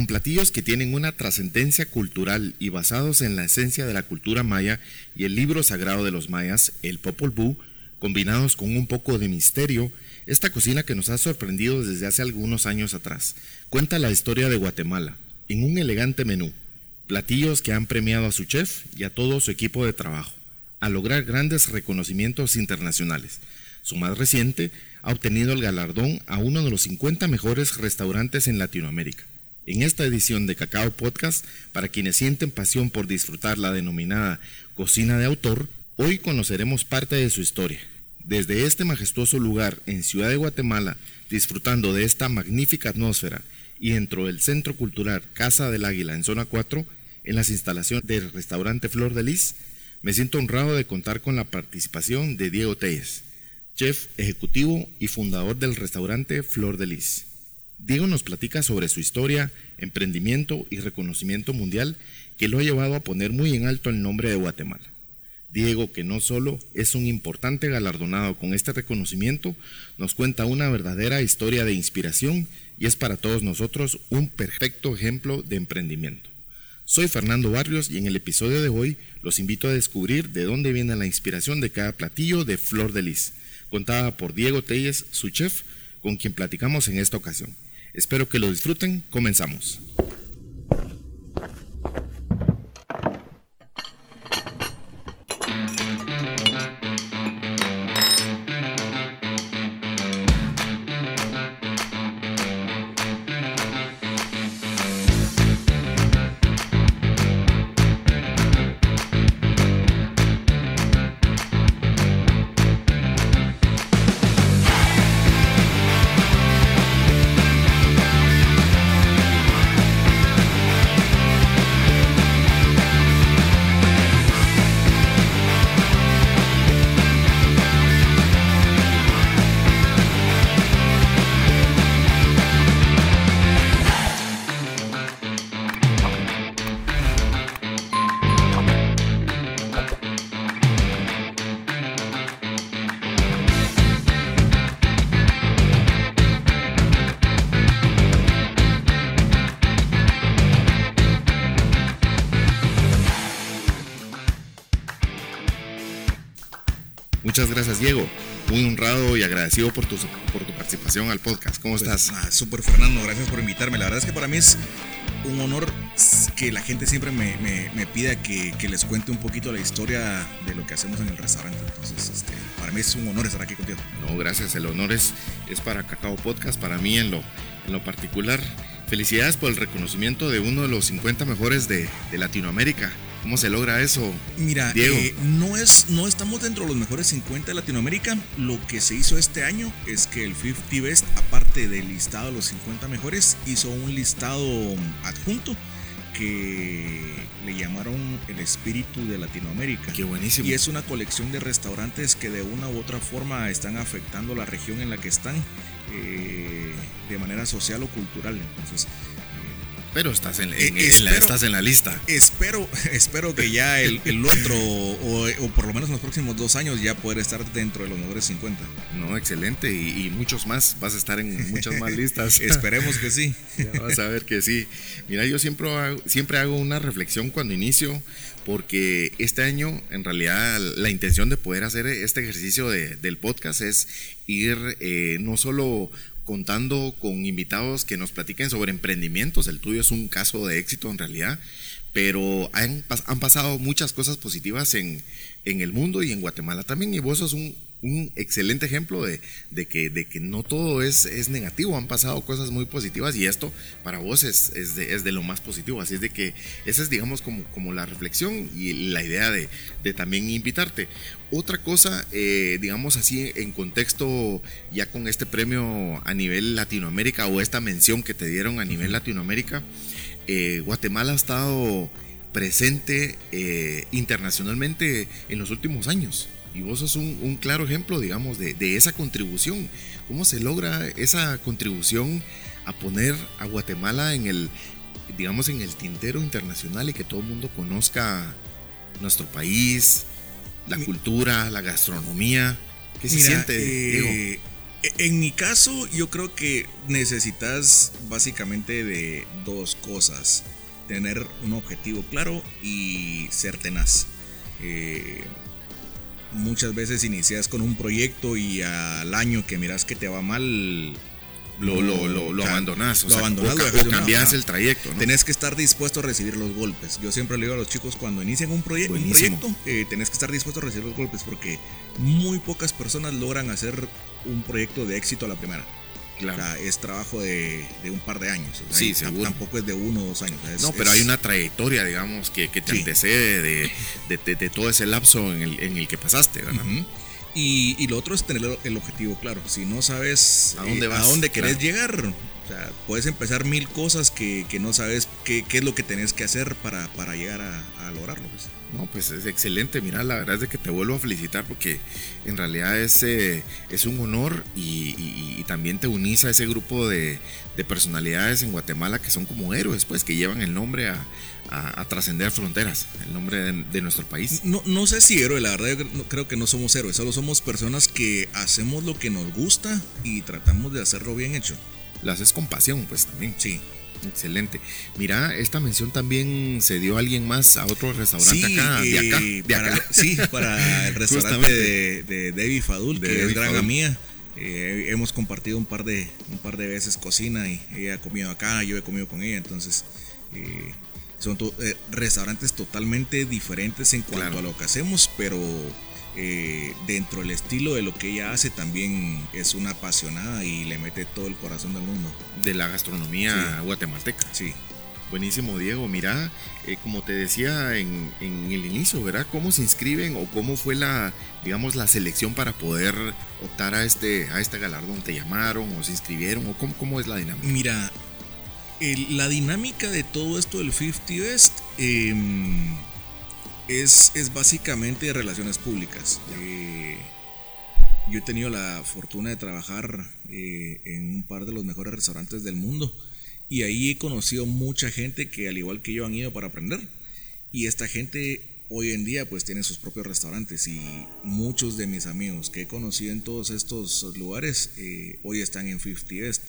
con platillos que tienen una trascendencia cultural y basados en la esencia de la cultura maya y el libro sagrado de los mayas, el Popol Vuh, combinados con un poco de misterio, esta cocina que nos ha sorprendido desde hace algunos años atrás cuenta la historia de Guatemala en un elegante menú, platillos que han premiado a su chef y a todo su equipo de trabajo, a lograr grandes reconocimientos internacionales. Su más reciente ha obtenido el galardón a uno de los 50 mejores restaurantes en Latinoamérica. En esta edición de Cacao Podcast, para quienes sienten pasión por disfrutar la denominada cocina de autor, hoy conoceremos parte de su historia. Desde este majestuoso lugar en Ciudad de Guatemala, disfrutando de esta magnífica atmósfera y dentro del Centro Cultural Casa del Águila en Zona 4, en las instalaciones del restaurante Flor de Lis, me siento honrado de contar con la participación de Diego Telles chef ejecutivo y fundador del restaurante Flor de Lis. Diego nos platica sobre su historia, emprendimiento y reconocimiento mundial que lo ha llevado a poner muy en alto el nombre de Guatemala. Diego, que no solo es un importante galardonado con este reconocimiento, nos cuenta una verdadera historia de inspiración y es para todos nosotros un perfecto ejemplo de emprendimiento. Soy Fernando Barrios y en el episodio de hoy los invito a descubrir de dónde viene la inspiración de cada platillo de Flor de Lis contada por Diego Telles, su chef, con quien platicamos en esta ocasión. Espero que lo disfruten. Comenzamos. Y agradecido por tu, por tu participación al podcast. ¿Cómo pues, estás? Ah, súper, Fernando. Gracias por invitarme. La verdad es que para mí es un honor que la gente siempre me, me, pida que, que, les cuente un poquito la historia de lo que hacemos en el restaurante. Entonces, este, para mí es un honor estar aquí contigo. No, gracias. El honor es, es para Cacao Podcast, para mí en lo, en lo particular. Felicidades por el reconocimiento de uno de los 50 mejores de, de Latinoamérica. ¿Cómo se logra eso? Mira, Diego? Eh, no, es, no estamos dentro de los mejores 50 de Latinoamérica. Lo que se hizo este año es que el 50 Best, aparte del listado de los 50 mejores, hizo un listado adjunto que le llamaron el espíritu de Latinoamérica. Qué buenísimo. Y es una colección de restaurantes que de una u otra forma están afectando la región en la que están eh, de manera social o cultural. Entonces, pero estás en, la, estás en la lista. Espero, espero que ya el, otro, o, por lo menos en los próximos dos años, ya poder estar dentro de los mejores 50. No, excelente. Y, muchos más. Vas a estar en muchas más listas. Esperemos que sí. Ya vas a ver que sí. Mira, yo siempre hago, siempre hago una reflexión cuando inicio, porque este año, en realidad, la intención de poder hacer este ejercicio del podcast es ir eh, no solo contando con invitados que nos platiquen sobre emprendimientos. El tuyo es un caso de éxito en realidad, pero han, pasado muchas cosas positivas en, en, el mundo y en Guatemala también. Y vos sos un, un excelente ejemplo de, de, que, de que no todo es, es negativo, han pasado cosas muy positivas y esto para vos es, es, de, es de lo más positivo. Así es de que esa es, digamos, como, como la reflexión y la idea de, de también invitarte. Otra cosa, eh, digamos así, en contexto ya con este premio a nivel Latinoamérica o esta mención que te dieron a nivel Latinoamérica, eh, Guatemala ha estado presente eh, internacionalmente en los últimos años. Y vos sos un, claro ejemplo, digamos, de, esa contribución. ¿Cómo se logra esa contribución a poner a Guatemala en el, digamos, en el tintero internacional y que todo el mundo conozca nuestro país, la cultura, la gastronomía? ¿Qué se siente, eh, E, en mi caso, yo creo que necesitas básicamente de dos cosas. Tener un objetivo claro y ser tenaz. Eh, muchas veces inicias con un proyecto y al año que miras que te va mal, lo, lo, lo, lo abandonas, o, lo abandonas, o, cambias el trayecto. ¿no? Tenés que estar dispuesto a recibir los golpes. Yo siempre le digo a los chicos, cuando inician un, proyecto un proyecto, eh, tenés que estar dispuesto a recibir los golpes porque muy pocas personas logran hacer un proyecto de éxito a la primera. Claro. O sea, es trabajo de, de, un par de años. sí, seguro. Tampoco es de uno o dos años. no, pero hay una trayectoria, digamos, que, que te antecede de, de, de, todo ese lapso en el, en el que pasaste, ¿verdad? Y, y, lo otro es tener el objetivo claro. Si no sabes a dónde, eh, vas? A dónde querés llegar, o sea, puedes empezar mil cosas que, que no sabes qué, qué, es lo que tenés que hacer para, para llegar a, a lograrlo. Pues. No, pues es excelente. Mira, la verdad es de que te vuelvo a felicitar porque en realidad es, eh, es un honor y, y, y, también te unís a ese grupo de, de, personalidades en Guatemala que son como héroes, pues, que llevan el nombre a, a, a trascender fronteras, el nombre de, de, nuestro país. No, no sé si héroe, la verdad yo creo que no somos héroes, solo somos personas que hacemos lo que nos gusta y tratamos de hacerlo bien hecho. Lo haces con pasión, pues también. Sí. Excelente. Mira, esta mención también se dio a alguien más a otro restaurante sí, acá, de acá, de para, acá. Sí, para el restaurante de, de Debbie Fadul, de que es draga Fadul. mía. Eh, hemos compartido un par de un par de veces cocina y ella ha comido acá, yo he comido con ella, entonces eh, son to eh, restaurantes totalmente diferentes en cuanto claro. a lo que hacemos, pero eh, dentro del estilo de lo que ella hace también es una apasionada y le mete todo el corazón del mundo. De la gastronomía sí. guatemalteca. Sí. Buenísimo, Diego. Mira, eh, como te decía en, en, el inicio, ¿verdad? ¿Cómo se inscriben o cómo fue la, digamos, la selección para poder optar a este, a este galardón? ¿Te llamaron o se inscribieron o cómo, cómo es la dinámica? Mira, el, la dinámica de todo esto del 50 Best eh, es, es, básicamente relaciones públicas. Eh, yo he tenido la fortuna de trabajar eh, en un par de los mejores restaurantes del mundo y ahí he conocido mucha gente que al igual que yo han ido para aprender y esta gente hoy en día pues tiene sus propios restaurantes y muchos de mis amigos que he conocido en todos estos lugares eh, hoy están en 50 Best.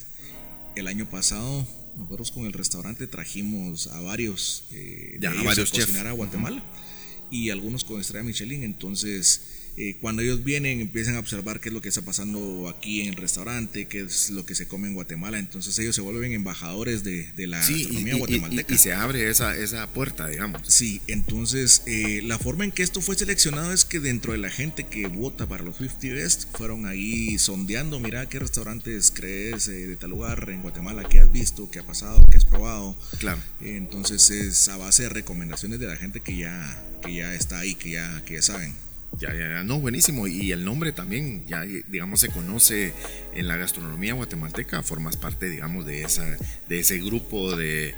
El año pasado nosotros con el restaurante trajimos a varios, eh, ya, a varios a cocinar a Guatemala. Uh -huh y algunos con estrella Michelin. Entonces, eh, cuando ellos vienen, empiezan a observar qué es lo que está pasando aquí en el restaurante, qué es lo que se come en Guatemala. Entonces, ellos se vuelven embajadores de, de la sí, gastronomía y, guatemalteca. Y, y, se abre esa, esa puerta, digamos. Sí, entonces, eh, la forma en que esto fue seleccionado es que dentro de la gente que vota para los 50 Best, fueron ahí sondeando, mira qué restaurantes crees eh, de tal lugar en Guatemala, qué has visto, qué ha pasado, qué has probado. Claro. entonces, es a base de recomendaciones de la gente que ya que ya está ahí, que ya, que ya saben. Ya, ya, ya, no, buenísimo. Y el nombre también, ya, digamos, se conoce en la gastronomía guatemalteca, formas parte, digamos, de, esa, de ese grupo de,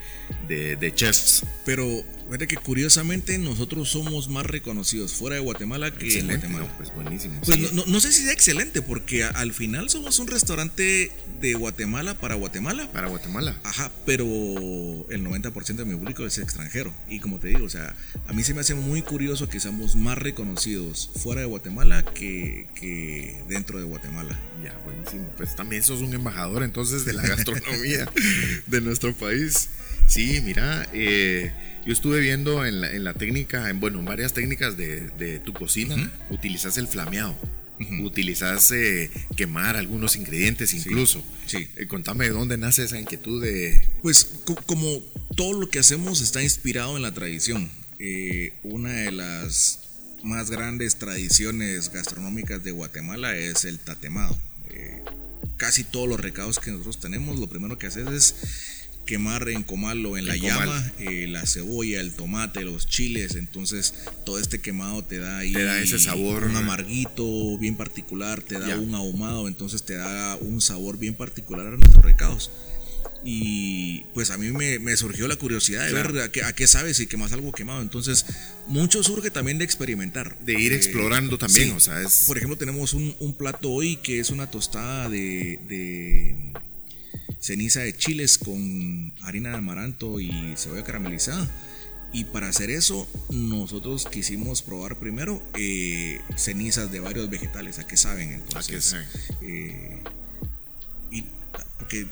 de, de chefs. Pero, fíjate que curiosamente nosotros somos más reconocidos fuera de Guatemala que excelente, en Guatemala. No, pues buenísimo. Pues sí. no, no, sé si es excelente, porque al final somos un restaurante de Guatemala para Guatemala. Para Guatemala. Ajá, pero el 90% de mi público es extranjero. Y como te digo, o sea, a mí se me hace muy curioso que seamos más reconocidos fuera de Guatemala que, que dentro de Guatemala. Ya, buenísimo. Pues también sos un embajador entonces de la gastronomía de nuestro país. Sí, mira, eh, yo estuve viendo en la, en la, técnica, en, bueno, en varias técnicas de, de tu cocina, uh -huh. utilizas el flameado. Uh -huh. Utilizas eh, quemar algunos ingredientes incluso. Sí. sí. Eh, contame de dónde nace esa inquietud de... Pues co como todo lo que hacemos está inspirado en la tradición. Eh, una de las más grandes tradiciones gastronómicas de Guatemala es el tatemado. Eh, casi todos los recados que nosotros tenemos, lo primero que haces es quemar en comal o en, la llama eh, la cebolla, el tomate, los chiles. Entonces, todo este quemado te da ahí te da ese sabor, un amarguito bien particular, te da ya. un ahumado, entonces te da un sabor bien particular a nuestros recados. Y pues a mí me, me surgió la curiosidad de claro. ver a qué, a qué, sabes y quemas algo quemado. Entonces, mucho surge también de experimentar. De ir eh, explorando también, sí. o sea, es... Por ejemplo, tenemos un, un, plato hoy que es una tostada de, de ceniza de chiles con harina de amaranto y cebolla caramelizada. Y para hacer eso, nosotros quisimos probar primero eh, cenizas de varios vegetales. ¿A qué saben entonces? ¿A qué saben? Eh, porque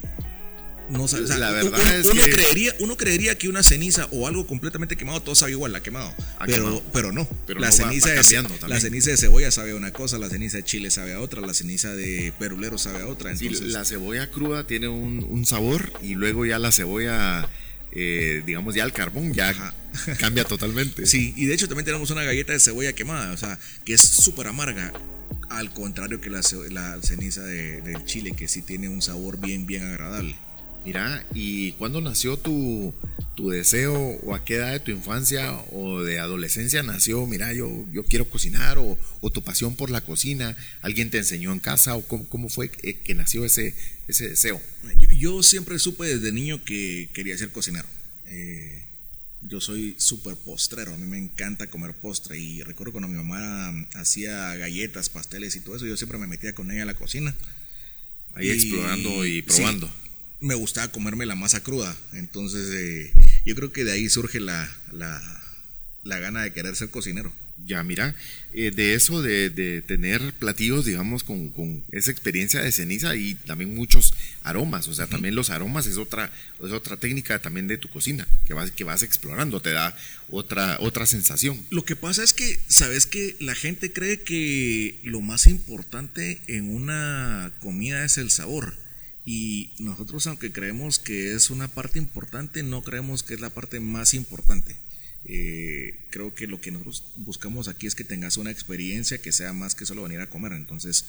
no sabe. o sea, La verdad uno, es uno que- creería, uno creería que una ceniza o algo completamente quemado, todo sabe igual, la quemado. Ha pero, quemado. pero no. Pero la, no ceniza va de, la ceniza de cebolla sabe a una cosa, la ceniza de chile sabe a otra, la ceniza de perulero sabe a otra. Sí, Entonces, la cebolla cruda tiene un, un sabor y luego ya la cebolla, eh, digamos ya el carbón, ya Ajá. cambia totalmente. Sí, y de hecho también tenemos una galleta de cebolla quemada, o sea, que es súper amarga. Al contrario que la ceniza de- del chile, que sí tiene un sabor bien, bien agradable. Mira, ¿y cuándo nació tu, tu deseo o a qué edad de tu infancia o de adolescencia nació, mira, yo, yo quiero cocinar o, o tu pasión por la cocina? ¿Alguien te enseñó en casa o cómo, cómo fue que, que nació ese, ese deseo? Yo, yo siempre supe desde niño que quería ser cocinero. Eh, yo soy súper postrero, a mí me encanta comer postre y recuerdo cuando mi mamá hacía galletas, pasteles y todo eso, yo siempre me metía con ella a la cocina. Ahí Y- explorando y sí, probando. Me gustaba comerme la masa cruda, entonces eh, yo creo que de ahí surge la, la, la gana de querer ser cocinero. Ya, mira, eh, de eso de, de tener platillos, digamos, con, con esa experiencia de ceniza y también muchos aromas, o sea, también los aromas es otra, es otra técnica también de tu cocina, que vas, que vas explorando, te da otra, otra sensación. Lo que pasa es que, sabes que la gente cree que lo más importante en una comida es el sabor. Y nosotros, aunque creemos que es una parte importante, no creemos que es la parte más importante. Eh, creo que lo que nosotros buscamos aquí es que tengas una experiencia que sea más que solo venir a comer. Entonces,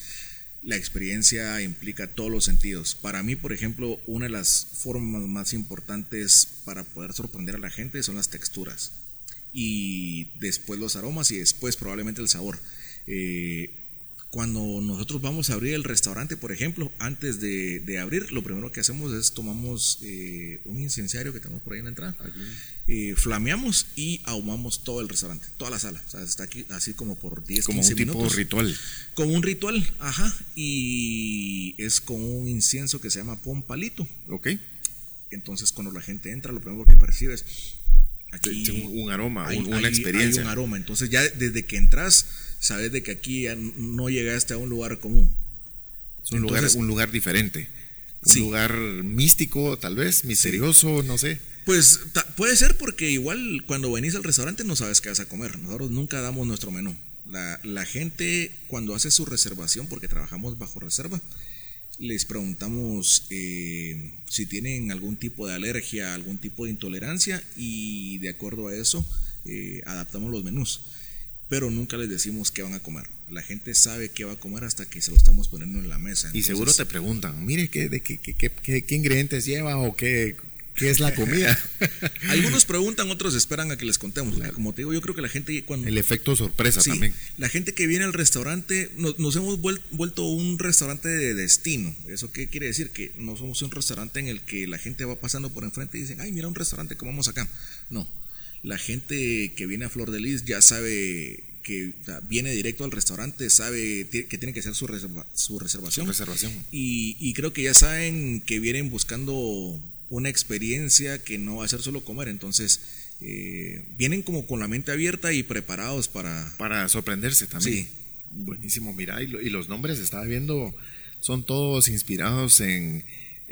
la experiencia implica todos los sentidos. Para mí, por ejemplo, una de las formas más importantes para poder sorprender a la gente son las texturas y después los aromas y después probablemente el sabor. Eh, cuando nosotros vamos a abrir el restaurante, por ejemplo, antes de, de abrir, lo primero que hacemos es tomamos eh, un incenciario que tenemos por ahí en la entrada, eh, flameamos y ahumamos todo el restaurante, toda la sala. O sea, está aquí así como por 10, Como 15 un tipo minutos. ritual. Como un ritual, ajá. Y es con un incienso que se llama pompalito. ¿Ok? Entonces, cuando la gente entra, lo primero que percibes aquí un, un aroma, hay, un- una hay- experiencia. hay un aroma. Entonces, ya desde que entras, sabes de que aquí ya no llegaste a un lugar común. Es un, lugar, Entonces- un lugar diferente. Un Sí. lugar místico, tal vez, misterioso, no sé. Pues puede ser porque igual cuando venís al restaurante no sabes qué vas a comer. Nosotros nunca damos nuestro menú. La, la gente cuando hace su reservación, porque trabajamos bajo reserva, les preguntamos eh, si tienen algún tipo de alergia, algún tipo de intolerancia y de acuerdo a eso eh, adaptamos los menús. Pero nunca les decimos qué van a comer. La gente sabe qué va a comer hasta que se lo estamos poniendo en la mesa. Y seguro te preguntan, mire, ¿qué, de qué, qué, qué- qué- qué ingredientes lleva o qué, qué es la comida? Algunos preguntan, otros esperan a que les contemos. porque Como te digo, yo creo que la gente cuando El efecto sorpresa Sí, también. La gente que viene al restaurante, nos, nos hemos vuel- vuelto un restaurante de destino. ¿Eso qué quiere decir? Que no somos un restaurante en el que la gente va pasando por enfrente y dicen, ay, mira un restaurante, comamos acá. No, la gente que viene a Flor de Lis ya sabe que o sea, viene directo al restaurante, sabe que tiene que hacer su, reserva- su reservación. Reservación. Y, y creo que ya saben que vienen buscando una experiencia que no va a ser solo comer. Entonces, eh, vienen como con la mente abierta y preparados para... Para sorprenderse también. Sí. Buenísimo, mira, y, lo- y los nombres, estaba viendo, son todos inspirados en,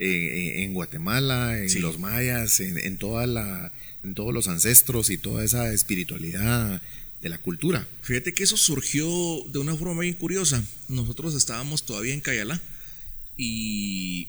en, en Guatemala, en Sí. los mayas, en, en toda la, en todos los ancestros y toda esa espiritualidad de la cultura. Fíjate que eso surgió de una forma bien curiosa. Nosotros estábamos todavía en Cayalá y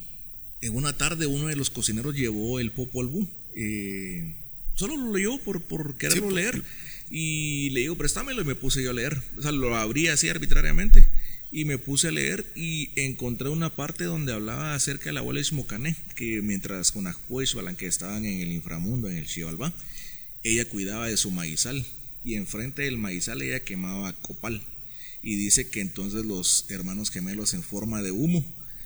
en una tarde uno de los cocineros llevó el Popol Vuh. Eh, solo lo leyó por, por quererlo leer. Y le digo, préstamelo y me puse yo a leer. O sea, lo abrí así arbitrariamente y me puse a leer y encontré una parte donde hablaba acerca de la abuela Ishmocané, que mientras con Balan que estaban en el inframundo, en el Xibalbá, ella cuidaba de su maizal y enfrente del maizal ella quemaba copal. Y dice que entonces los hermanos gemelos en forma de humo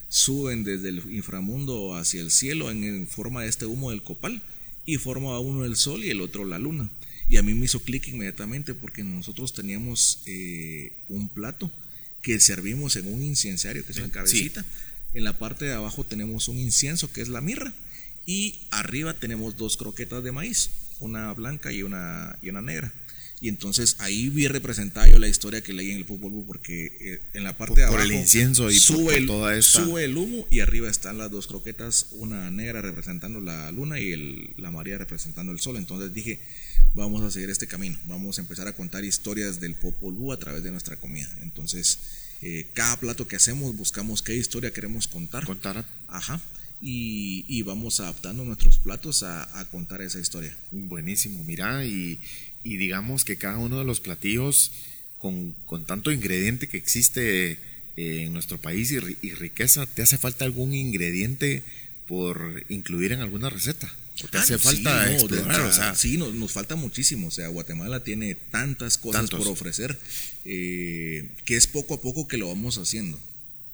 suben desde el inframundo hacia el cielo en, en forma de este humo del copal y forma uno el sol y el otro la luna. Y a mí me hizo clic inmediatamente porque nosotros teníamos eh, un plato que servimos en un incenciario, que es una cabecita. En la parte de abajo tenemos un incienso, que es la mirra. Y arriba tenemos dos croquetas de maíz, una blanca y una, y una negra. Y entonces ahí vi representada yo la historia que leí en el Popol Vuh, porque eh, en la parte Por- de abajo por el incienso y sube, por- por el, toda esta- sube el humo y arriba están las dos croquetas, una negra representando la luna y el- la María representando el sol. Entonces dije, vamos a seguir este camino, vamos a empezar a contar historias del Popol Vuh a través de nuestra comida. Entonces, eh, cada plato que hacemos buscamos qué historia queremos contar. Contar Ajá. Y, y vamos adaptando nuestros platos a, a contar esa historia. Buenísimo, mira, y, y digamos que cada uno de los platillos con, con tanto ingrediente que existe eh, en nuestro país y, y riqueza, ¿te hace falta algún ingrediente por incluir en alguna receta? ¿O te Ah, hace no, falta sí, explorar? de- o sea, sí, nos, nos falta muchísimo. O sea, Guatemala tiene tantas cosas Tantos. por ofrecer eh, que es poco a poco que lo vamos haciendo.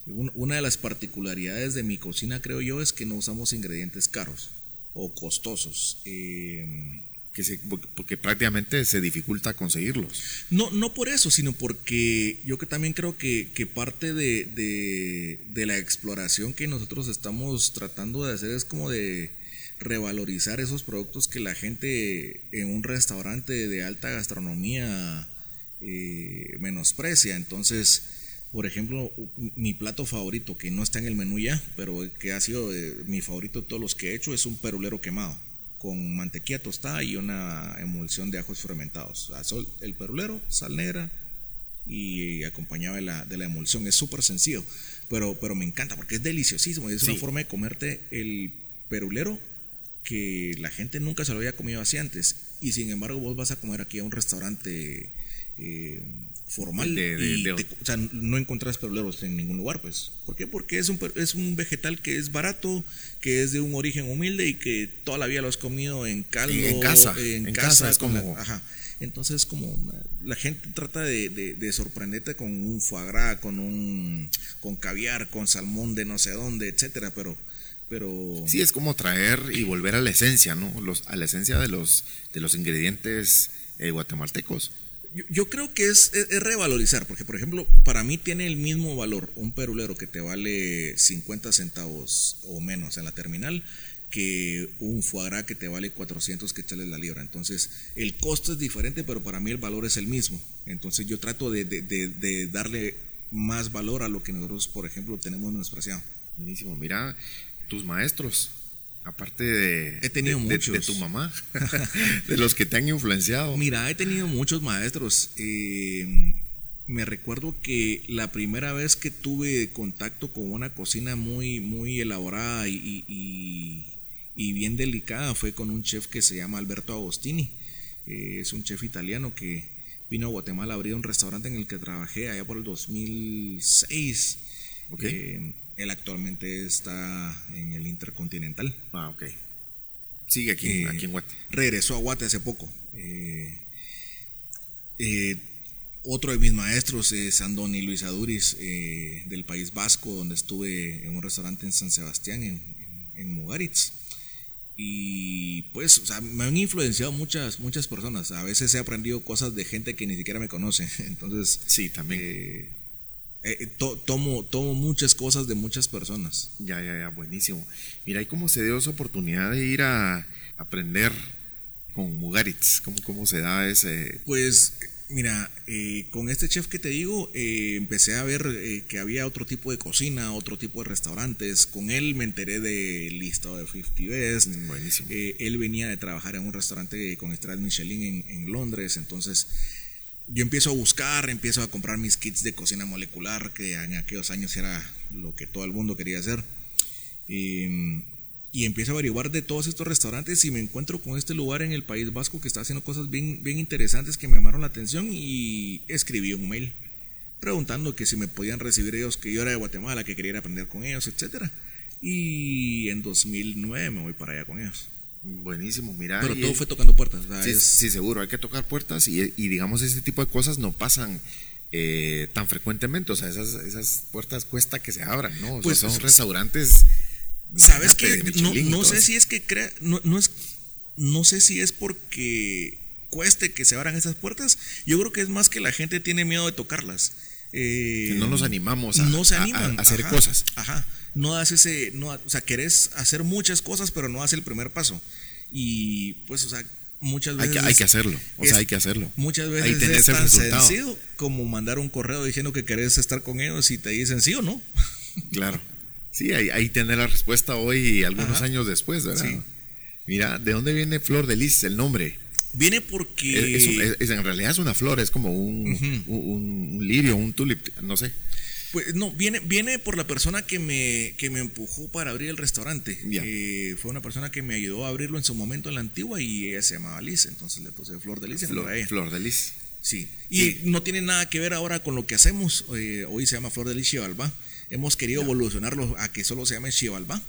Un- Una de las particularidades de mi cocina, creo yo, es que no usamos ingredientes caros o costosos. Eh, que se- porque prácticamente se dificulta conseguirlos. No, no por eso, sino porque yo que también creo que, que parte de, de- de la exploración que nosotros estamos tratando de hacer es como de revalorizar esos productos que la gente en un restaurante de alta gastronomía eh, menosprecia. Entonces, por ejemplo, mi plato favorito, que no está en el menú ya, pero que ha sido eh, mi favorito de todos los que he hecho, es un perulero quemado con mantequilla tostada y una emulsión de ajos fermentados. El perulero, sal negra y acompañado de la, de la emulsión. Es súper sencillo, pero, pero me encanta porque es deliciosísimo. y Es una forma de comerte el perulero que la gente nunca se lo había comido así antes. Y sin embargo, vos vas a comer aquí a un restaurante eh, formal De- de- y de- te- o sea, no encontrás peruleros en ningún lugar, pues. ¿Por qué? Porque es un, es un vegetal que es barato, que es de un origen humilde y que toda la vida lo has comido en caldo. En- en casa, En, en casa, casa es la- como- ajá. Entonces, como la gente trata de, de- de sorprenderte con un foie gras, con un con caviar, con salmón de no sé dónde, etcétera, pero pero Sí, es como traer y volver a la esencia, ¿no? Los, a la esencia de los, de los ingredientes eh, guatemaltecos. Yo, yo creo que es, es- es revalorizar, porque por ejemplo, para mí tiene el mismo valor un perulero que te vale 50 centavos o menos en la terminal que un foie gras que te vale 400 quetzales la libra. Entonces, el costo es diferente, pero para mí el valor es el mismo. Entonces, yo trato de, de- de- de darle más valor a lo que nosotros, por ejemplo, tenemos menospreciado. Buenísimo. Mira, tus maestros, aparte de, He tenido de- muchos. de tu mamá, de los que te han influenciado. Mira, he tenido muchos maestros. Eh, me recuerdo que la primera vez que tuve contacto con una cocina muy, muy elaborada y, y- bien delicada fue con un chef que se llama Alberto Agostini. Eh, es un chef italiano que vino a Guatemala a abrir un restaurante en el que trabajé allá por el 2006. Ok. Eh, él actualmente está en el Intercontinental. Ah, ok. Sigue aquí, Eh, aquí en Guate. regresó a Guate hace poco. Eh, eh, otro de mis maestros es Andoni Luis Aduris del País Vasco, donde estuve en un restaurante en San Sebastián, en, en, en Mugaritz. Y pues, o sea, me han influenciado muchas, muchas personas. A veces he aprendido cosas de gente que ni siquiera me conoce. Entonces, Sí, también. Eh, eh, to- tomo, tomo muchas cosas de muchas personas. Ya, ya, ya, buenísimo. Mira, ¿y cómo se dio esa oportunidad de ir a aprender con Mugaritz? ¿Cómo, cómo se da ese...? Pues mira, eh, con este chef que te digo, eh, empecé a ver eh, que había otro tipo de cocina, otro tipo de restaurantes. Con él me enteré del listado de 50 Best. Mm, Buenísimo. Eh, él venía de trabajar en un restaurante con estrellas Michelin en, en Londres, entonces yo empiezo a buscar, empiezo a comprar mis kits de cocina molecular, que en aquellos años era lo que todo el mundo quería hacer. Eh, y empiezo a averiguar de todos estos restaurantes y me encuentro con este lugar en el País Vasco que está haciendo cosas bien, interesantes que me llamaron la atención y escribí un mail preguntando que si me podían recibir ellos, que yo era de Guatemala, que quería aprender con ellos, etcétera. Y en 2009 me voy para allá con ellos. Buenísimo, mira. Pero todo fue tocando puertas. sea, Sí, es- sí, seguro, hay que tocar puertas y, y digamos ese tipo de cosas no pasan eh, tan frecuentemente, o sea, esas, esas puertas cuesta que se abran, ¿no? O sea, Pues, son es- restaurantes... ¿Sabes qué? No, no sé si es que crea, no, no es, no sé si es porque cueste que se abran esas puertas. Yo creo que es más que la gente tiene miedo de tocarlas. Eh, Que no nos animamos a- no se a- animan a hacer ajá, cosas. Ajá. No das ese, no, o sea, querés hacer muchas cosas, pero no das el primer paso. Y pues, o sea, muchas Hay veces. que, hay que hacerlo. O sea, hay que hacerlo. Muchas Ahí veces tenés es el tan resultado. sencillo como mandar un correo diciendo que querés estar con ellos y te dicen sí o no. Claro. Sí, ahí, ahí tener la respuesta hoy y algunos Ajá. años después, ¿verdad? Sí. Mira, ¿de dónde viene Flor de Lis, el nombre? Viene porque. Es- es un- es- es- en realidad es una flor, es como un- un lirio, un tulip, no sé. Pues no, viene, viene por la persona que me, que me empujó para abrir el restaurante. Eh, fue una persona que me ayudó a abrirlo en su momento en la antigua y ella se llamaba Liz, entonces le puse Flor de Liz Flor, ella. Flor de Lis. Sí, y Sí. no tiene nada que ver ahora con lo que hacemos. eh, hoy se llama Flor de Lis Xibalbá. Hemos querido evolucionarlo a que solo se llame Xibalbá,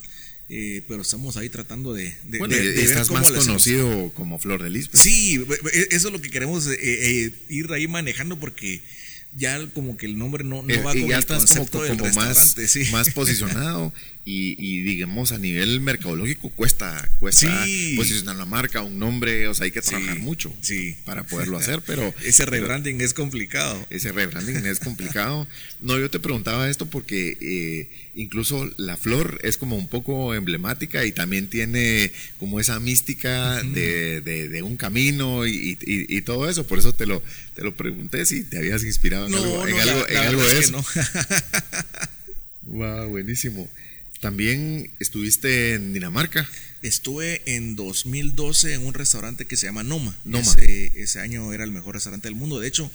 eh, pero estamos ahí tratando de, de, Bueno, de- de ver estás cómo más hacemos. conocido como Flor de Lis. pues. Sí, e- eso es lo que queremos eh, eh, ir ahí manejando porque ya como que el nombre no, no Eh, va y con ya el estás como, concepto del como más, restaurante, sí. más posicionado y, y digamos a nivel mercadológico cuesta, cuesta Sí. posicionar la marca, un nombre, o sea, hay que trabajar Sí, mucho sí. para poderlo hacer, pero Ese pero rebranding es complicado. ese rebranding es complicado. No, yo te preguntaba esto porque eh, incluso la flor es como un poco emblemática y también tiene como esa mística de, de- de un camino y, y- y todo eso. Por eso te lo, te lo pregunté si te habías inspirado en algo, en la- algo, en algo de es eso. que no. Wow, buenísimo. También estuviste en Dinamarca. Estuve en 2012 en un restaurante que se llama Noma. Noma. Ese, ese año era el mejor restaurante del mundo. De hecho,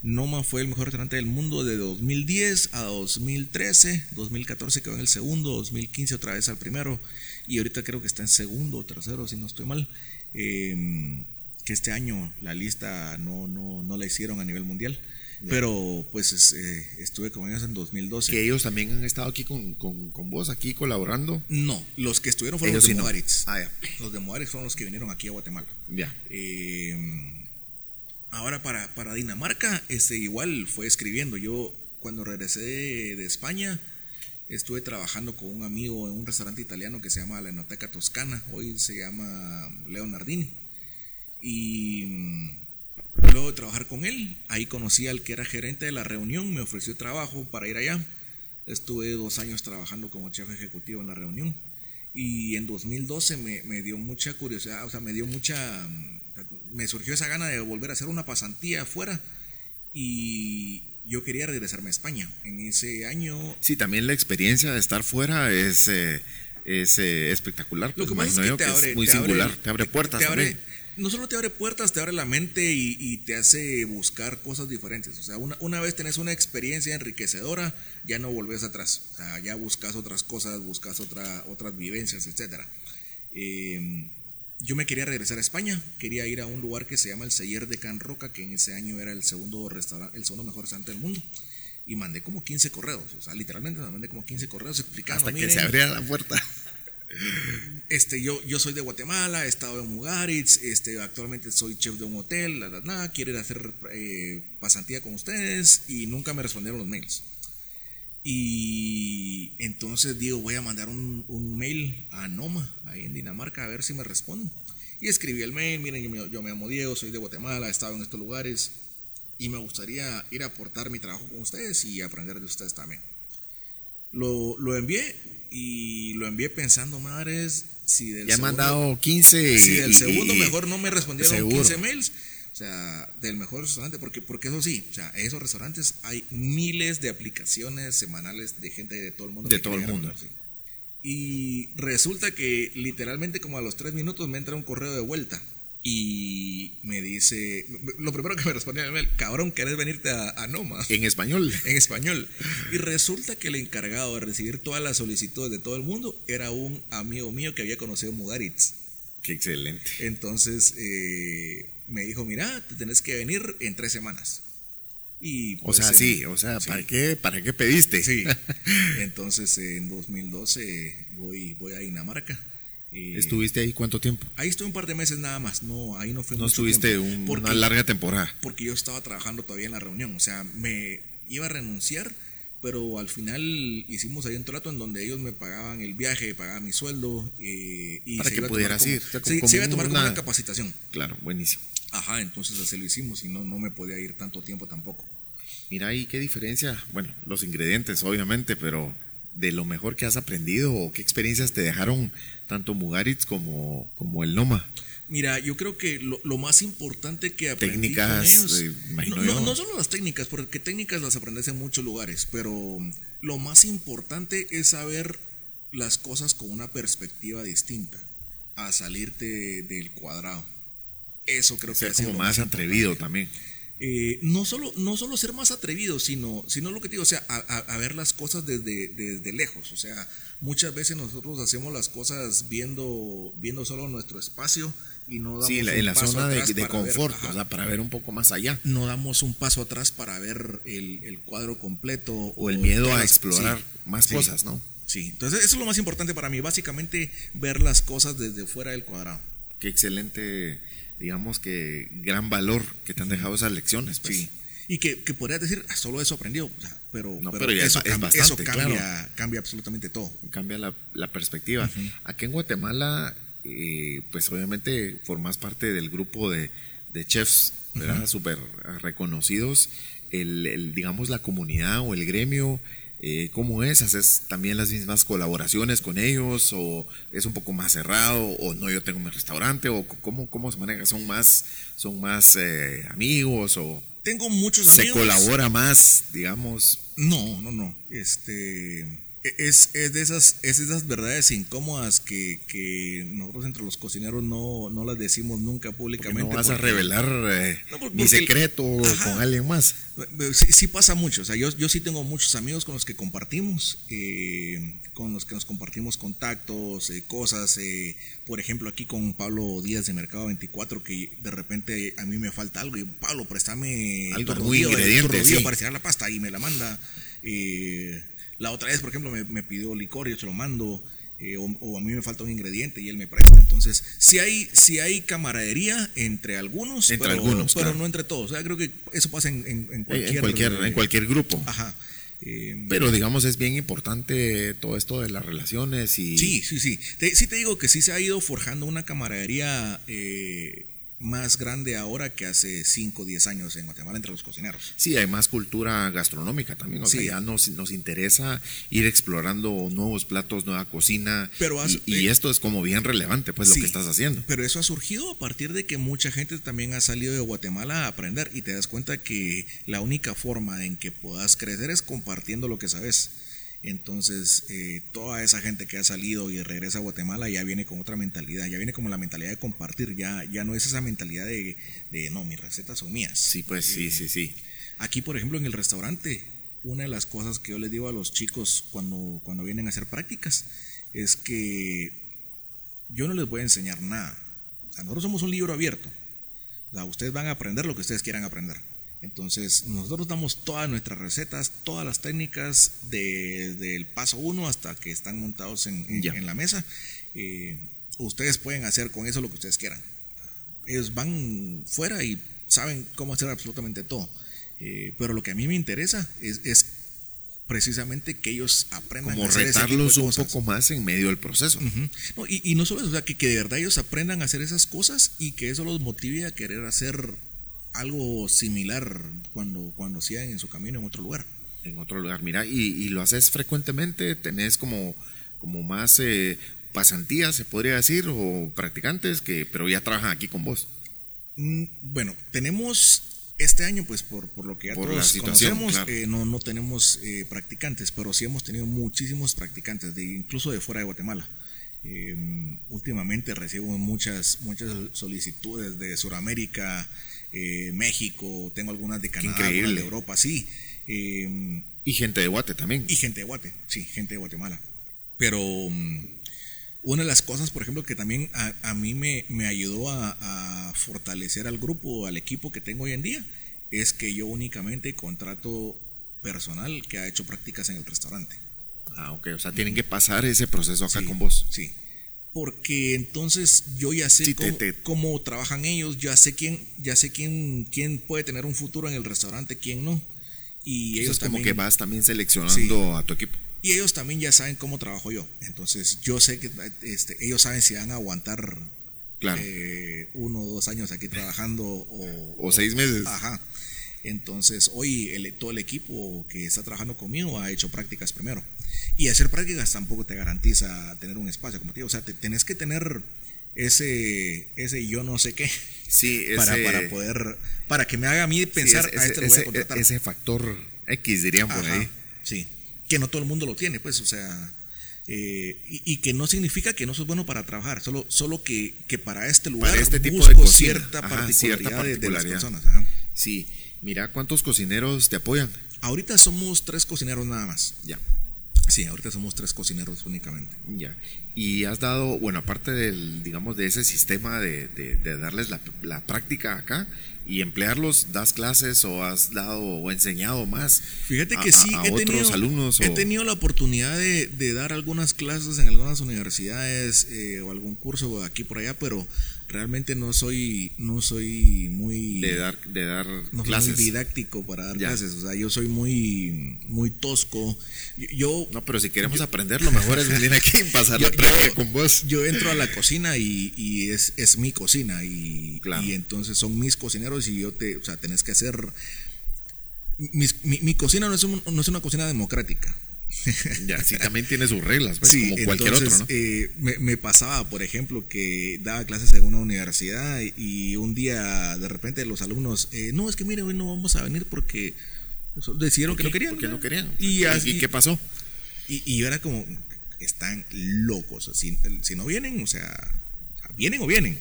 Noma fue el mejor restaurante del mundo de 2010 a 2013. 2014 quedó en el segundo, 2015 otra vez al primero. Y ahorita creo que está en segundo o tercero, si no estoy mal. Eh, que este año la lista no, no, no la hicieron a nivel mundial. Pero pues es, eh, estuve con ellos en 2012. Que ellos también han estado aquí con, con- con vos, aquí colaborando. No, los que estuvieron fueron Ellos los de sí no. Ah, ya. Los de Moaritz fueron los que vinieron aquí a Guatemala. Ya. Eh, ahora para, para Dinamarca, este, igual fue escribiendo. Yo cuando regresé de, de España estuve trabajando con un amigo en un restaurante italiano que se llama La Enoteca Toscana. Hoy se llama Leonardini. Y luego de trabajar con él, ahí conocí al que era gerente de la reunión, me ofreció trabajo para ir allá. Estuve dos años trabajando como chef ejecutivo en la reunión. Y en 2012 me, me dio mucha curiosidad, o sea, me dio mucha. mm, Me surgió esa gana de volver a hacer una pasantía afuera. Y yo quería regresarme a España. En ese año Sí, también la experiencia de estar fuera es, eh, es eh, espectacular. Lo pues, que pasa es que yo te abre, es muy te singular, abre- te abre puertas te abre- también. No solo te abre puertas, te abre la mente y, y te hace buscar cosas diferentes. O sea, una, una vez tenés una experiencia enriquecedora, ya no volvés atrás. O sea, ya buscas otras cosas, buscas otra, otras vivencias, etcétera. Eh, yo me quería regresar a España, quería ir a un lugar que se llama el Seller de Can Roca, que en ese año era el segundo restaurante, el segundo mejor restaurante del mundo. Y mandé como 15 correos, o sea, literalmente me mandé como 15 correos explicando. Hasta que "Miren, se abriera la puerta. Este, yo, yo soy de Guatemala, he estado en Mugaritz, este, actualmente soy chef de un hotel, la, la, la, quiero ir a hacer eh, pasantía con ustedes y nunca me respondieron los mails. Y entonces digo, voy a mandar un, un mail a Noma, ahí en Dinamarca, a ver si me responden. Y escribí el mail, miren, yo me, yo me llamo Diego, soy de Guatemala, he estado en estos lugares y me gustaría ir a aportar mi trabajo con ustedes y aprender de ustedes también. Lo, lo envié y lo envié pensando, madres, si del Ya me han segundo- dado 15. si del y- segundo y- mejor no me respondieron Seguro. 15 mails, o sea, del mejor restaurante, porque, porque eso sí, o sea, esos restaurantes hay miles de aplicaciones semanales de gente de todo el mundo. De todo el mundo. Y resulta que literalmente como a los tres minutos me entra un correo de vuelta y me dice, lo primero que me el mail, cabrón, ¿querés venirte a, a Noma? En español. en español. Y resulta que el encargado de recibir todas las solicitudes de todo el mundo era un amigo mío que había conocido Mugaritz. Qué excelente. Entonces eh, me dijo, mira, te tenés que venir en tres semanas. Y, O pues, sea, en- sí, o sea, sí. ¿para qué, para qué pediste? Sí. Entonces en 2012 voy, voy a Dinamarca. Eh, ¿Estuviste ahí cuánto tiempo? Ahí estuve un par de meses nada más. No, ahí no fue No mucho estuviste tiempo, un- porque- una larga temporada. porque yo estaba trabajando todavía en la reunión. O sea, me iba a renunciar, pero al final hicimos ahí un trato en donde ellos me pagaban el viaje, pagaban mi sueldo. eh, y Para se que pudieras ir, o sea, se iba a tomar como una- una capacitación. Claro, buenísimo. Ajá, entonces así lo hicimos y no, no me podía ir tanto tiempo tampoco. Mira ahí qué diferencia. Bueno, los ingredientes, obviamente, pero de lo mejor que has aprendido o qué experiencias te dejaron tanto Mugaritz como, como el Noma. Mira, yo creo que lo, lo más importante que aprendí Técnicas, con ellos, eh, no, no, solo las técnicas, porque técnicas las aprendes en muchos lugares, pero lo más importante es saber las cosas con una perspectiva distinta, a salirte del cuadrado. Eso creo que Ser sido como más atrevido también. Eh, no, solo, no solo ser más atrevido, sino, sino lo que te digo, o sea, a, ver las cosas desde, desde lejos. O sea, muchas veces nosotros hacemos las cosas viendo, viendo solo nuestro espacio y no damos Sí, en la, en la zona de, ver- confort, ajá, o sea, para ver un poco más allá. no damos un paso atrás para ver el, el cuadro completo. O el miedo todas a explorar sí, más sí, cosas, ¿no? Sí, entonces eso es lo más importante para mí, básicamente ver las cosas desde fuera del cuadrado. Qué excelente, digamos que gran valor que te han dejado esas lecciones. Pues. Sí. Y que, que podrías decir, "Ah, solo eso aprendió, o sea, pero, No, pero ya eso, es cambia, bastante, eso cambia, claro. cambia absolutamente todo. Cambia la, la perspectiva. Aquí en Guatemala, eh, pues obviamente formas parte del grupo de, de chefs, ¿verdad? Súper reconocidos. El, el, digamos, la comunidad o el gremio, eh, ¿cómo es? ¿Haces también las mismas colaboraciones con ellos? ¿O es un poco más cerrado? ¿O no, yo tengo mi restaurante? ¿O cómo, cómo se maneja? ¿Son más, son más eh, amigos? ¿O Tengo muchos se amigos. colabora más, digamos? No, no, no. Este es, es de esas, es de esas verdades incómodas que, que nosotros entre los cocineros no, no las decimos nunca Porque públicamente. no vas a porque- revelar eh, No, porque- mi porque el- secreto Ajá. con alguien más. Sí, sí pasa mucho, o sea, yo, yo sí tengo muchos amigos con los que compartimos, eh, con los que nos compartimos contactos, eh, cosas, eh, por ejemplo aquí con Pablo Díaz de Mercado 24, que de repente a mí me falta algo y Pablo, préstame Algo, tu rodillo, ingrediente, tu rodillo sí. para estirar la pasta y me la manda. Eh, la otra vez, por ejemplo, me, me pidió licor y yo se lo mando. eh, o, o a mí me falta un ingrediente y él me presta. Entonces, si hay, si hay camaradería entre algunos, Entre pero, algunos, pero claro. no entre todos. O sea, creo que eso pasa en, en- en En cualquier, en cualquier, en cualquier grupo. Ajá. Eh, Pero digamos es bien importante todo esto de las relaciones y sí, sí, sí. Te- sí te digo que sí se ha ido forjando una camaradería eh, más grande ahora que hace 5 o 10 años en Guatemala entre los cocineros. sí, hay más cultura gastronómica también. O sea, Sí. ya nos, nos interesa ir explorando nuevos platos, nueva cocina. Pero has- y, y eh, esto es como bien relevante, pues, lo que estás haciendo. Pero eso ha surgido a partir de que mucha gente también ha salido de Guatemala a aprender y te das cuenta que la única forma en que puedas crecer es compartiendo lo que sabes. Entonces, eh, toda esa gente que ha salido y regresa a Guatemala ya viene con otra mentalidad, ya viene como la mentalidad de compartir, ya, ya no es esa mentalidad de, de no, mis recetas son mías. Sí, pues sí, Eh, sí, sí. Aquí, por ejemplo, en el restaurante, una de las cosas que yo les digo a los chicos cuando, cuando vienen a hacer prácticas es que yo no les voy a enseñar nada. O sea, nosotros somos un libro abierto. O sea, ustedes van a aprender lo que ustedes quieran aprender. Entonces, nosotros damos todas nuestras recetas, todas las técnicas, desde el paso uno hasta que están montados en, en- Ya. en la mesa. Eh, ustedes pueden hacer con eso lo que ustedes quieran. Ellos van fuera y saben cómo hacer absolutamente todo. Eh, pero lo que a mí me interesa es, es precisamente que ellos aprendan Como a hacer ese tipo de retarlos un cosas. poco más en medio del proceso. Ujú. No, y, y no solo eso, o sea, que, que de verdad ellos aprendan a hacer esas cosas y que eso los motive a querer hacer algo similar cuando, cuando sigan en su camino en otro lugar. En otro lugar, mira, y, y lo haces frecuentemente, tenés como, como más eh, pasantías, se podría decir, o practicantes que, pero ya trabajan aquí con vos. Mm, Bueno, tenemos este año, pues por, por lo que ya Por todos conocemos, claro. eh, no, no tenemos eh, practicantes, pero sí hemos tenido muchísimos practicantes, de, incluso de fuera de Guatemala. Eh, últimamente recibo muchas, muchas solicitudes de Sudamérica, eh, México, tengo algunas de Canadá, algunas de Europa, sí. Eh, Y gente de Guate también. y gente de Guate, sí, gente de Guatemala. Pero mm, una de las cosas, por ejemplo, que también a, a mí me, me ayudó a, a fortalecer al grupo, al equipo que tengo hoy en día, es que yo únicamente contrato personal que ha hecho prácticas en el restaurante. Ah, ok, o sea, tienen que pasar ese proceso acá Sí, con vos. Sí. Porque entonces yo ya sé Sí, te- cómo, te- cómo trabajan ellos, ya sé quién, ya sé quién, quién puede tener un futuro en el restaurante, quién no. Y Eso ellos es como también- que vas también seleccionando a tu equipo. Y ellos también ya saben cómo trabajo yo. Entonces yo sé que este, ellos saben si van a aguantar Claro. eh, uno o dos años aquí trabajando o, O seis meses. Ajá. Entonces hoy el- todo el equipo que está trabajando conmigo ha hecho prácticas primero. Y hacer prácticas tampoco te garantiza tener un espacio, como te digo. O sea, te, tenés que tener ese, ese yo no sé qué. Sí, ese, para, para poder, para que me haga a mí pensar, sí, ese, a este lo voy a contratar. Ese factor X, dirían por Ajá, ahí. Sí, que no todo el mundo lo tiene, pues, o sea, eh, y, y, que no significa que no sos bueno para trabajar, solo, solo que, que para este lugar para este tipo busco de cierta, Ajá, particularidad cierta de- las personas. ajá. Sí, mira cuántos cocineros te apoyan. Ahorita somos tres cocineros nada más. Ya, Sí, ahorita somos tres cocineros únicamente. ya. Y has dado, bueno, aparte del, digamos, de ese sistema de, de- de darles la, la práctica acá y emplearlos, das clases o has dado o enseñado más. Fíjate a- que sí, a, a he, otros tenido, alumnos. he o- tenido la oportunidad de, de dar algunas clases en algunas universidades eh, o algún curso aquí por allá, pero realmente no soy, no soy muy de dar, de dar no soy clases. muy didáctico para dar Ya. clases. O sea, yo soy muy, muy tosco. Yo, No, pero si queremos aprender, lo mejor es venir aquí y pasar la Yo- práctica yo- con vos. yo entro a la cocina y, y es, es mi cocina y, Claro. y entonces son mis cocineros y yo te, o sea, tenés que hacer... mis- mi, mi cocina no es, un- no es una cocina democrática. Ya, sí, también tiene sus reglas, pues, Sí, como cualquier entonces, otro, ¿no? eh, me, me pasaba, por ejemplo, que daba clases en una universidad y, un día de repente los alumnos, eh, no, es que mire, hoy no vamos a venir porque decidieron que no querían. Porque no querían. Y, ¿Y, así- y qué pasó? y, y yo era como, están locos. Si, si no vienen, o sea, vienen o vienen.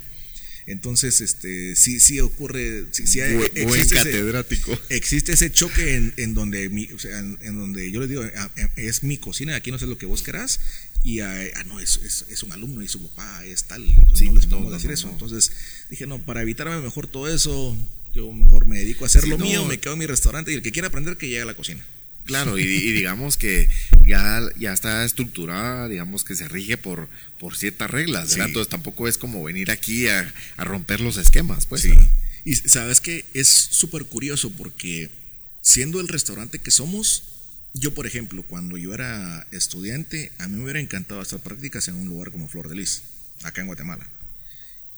Entonces, este, sí, sí ocurre, sí, sí hay- buen existe ese- catedrático. existe ese choque en, en donde mi, o sea, en, en donde yo les digo ah, eh, es mi cocina aquí no sé lo que vos querás y ah, ah, no es, es, es un alumno y su papá es tal entonces Sí, no les podemos no, decir no, eso entonces dije no para evitarme mejor todo eso yo mejor me dedico a hacer Sí, lo mío me quedo en mi restaurante y el que quiera aprender que llegue a la cocina Claro, y, y digamos que ya, ya está estructurada, digamos que se rige por, por ciertas reglas, ¿verdad? Sí. Entonces tampoco es como venir aquí a, a romper los esquemas, pues. Sí. ¿verdad? Y sabes que es súper curioso porque siendo el restaurante que somos, yo por ejemplo, cuando yo era estudiante, a mí me hubiera encantado hacer prácticas en un lugar como Flor de Lis, acá en Guatemala.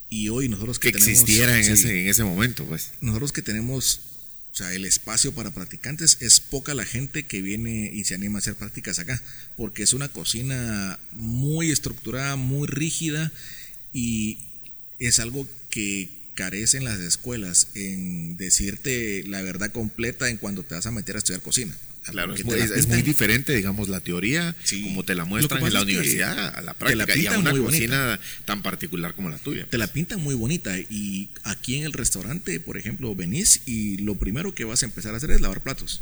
Y hoy nosotros que, Que tenemos, existiera en, sí, ese, en ese momento, pues. nosotros que tenemos, o sea, el espacio para practicantes, es poca la gente que viene y se anima a hacer prácticas acá, porque es una cocina muy estructurada, muy rígida y es algo que carecen las escuelas en decirte la verdad completa en cuando te vas a meter a estudiar cocina. Claro, es muy, la es- muy diferente, digamos, la teoría, Sí. como te la muestran en la universidad, a la te la práctica, y a una muy bonita. cocina tan particular como la tuya. te la pintan muy bonita y aquí en el restaurante, por ejemplo, venís y lo primero que vas a empezar a hacer es lavar platos.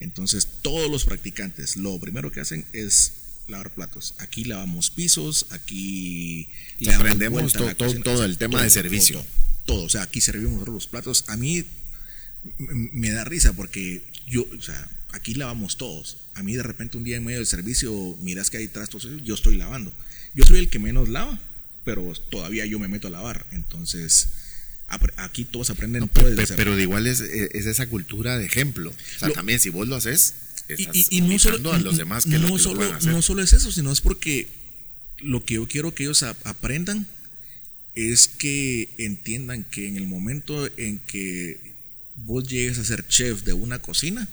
Entonces, todos los practicantes, lo primero que hacen es lavar platos. Aquí lavamos pisos, aquí le Aprendemos cocina. todo el tema de servicio. Todo, todo. o sea, aquí servimos los platos. A mí me da risa porque yo, o sea, aquí lavamos todos. A mí de repente un día en medio del servicio miras que hay trastos, yo estoy lavando. Yo soy el que menos lava, pero todavía yo me meto a lavar. Entonces, aquí todos aprenden No, todo pero, pero- igual es, es esa cultura de ejemplo. O sea, Lo- también si vos lo haces, Y- estás y, y no solo, a los demás que no, lo, que lo solo, hacer. no solo es eso, sino es porque lo que yo quiero que ellos aprendan es que entiendan que en el momento en que vos llegues a ser chef de una cocina,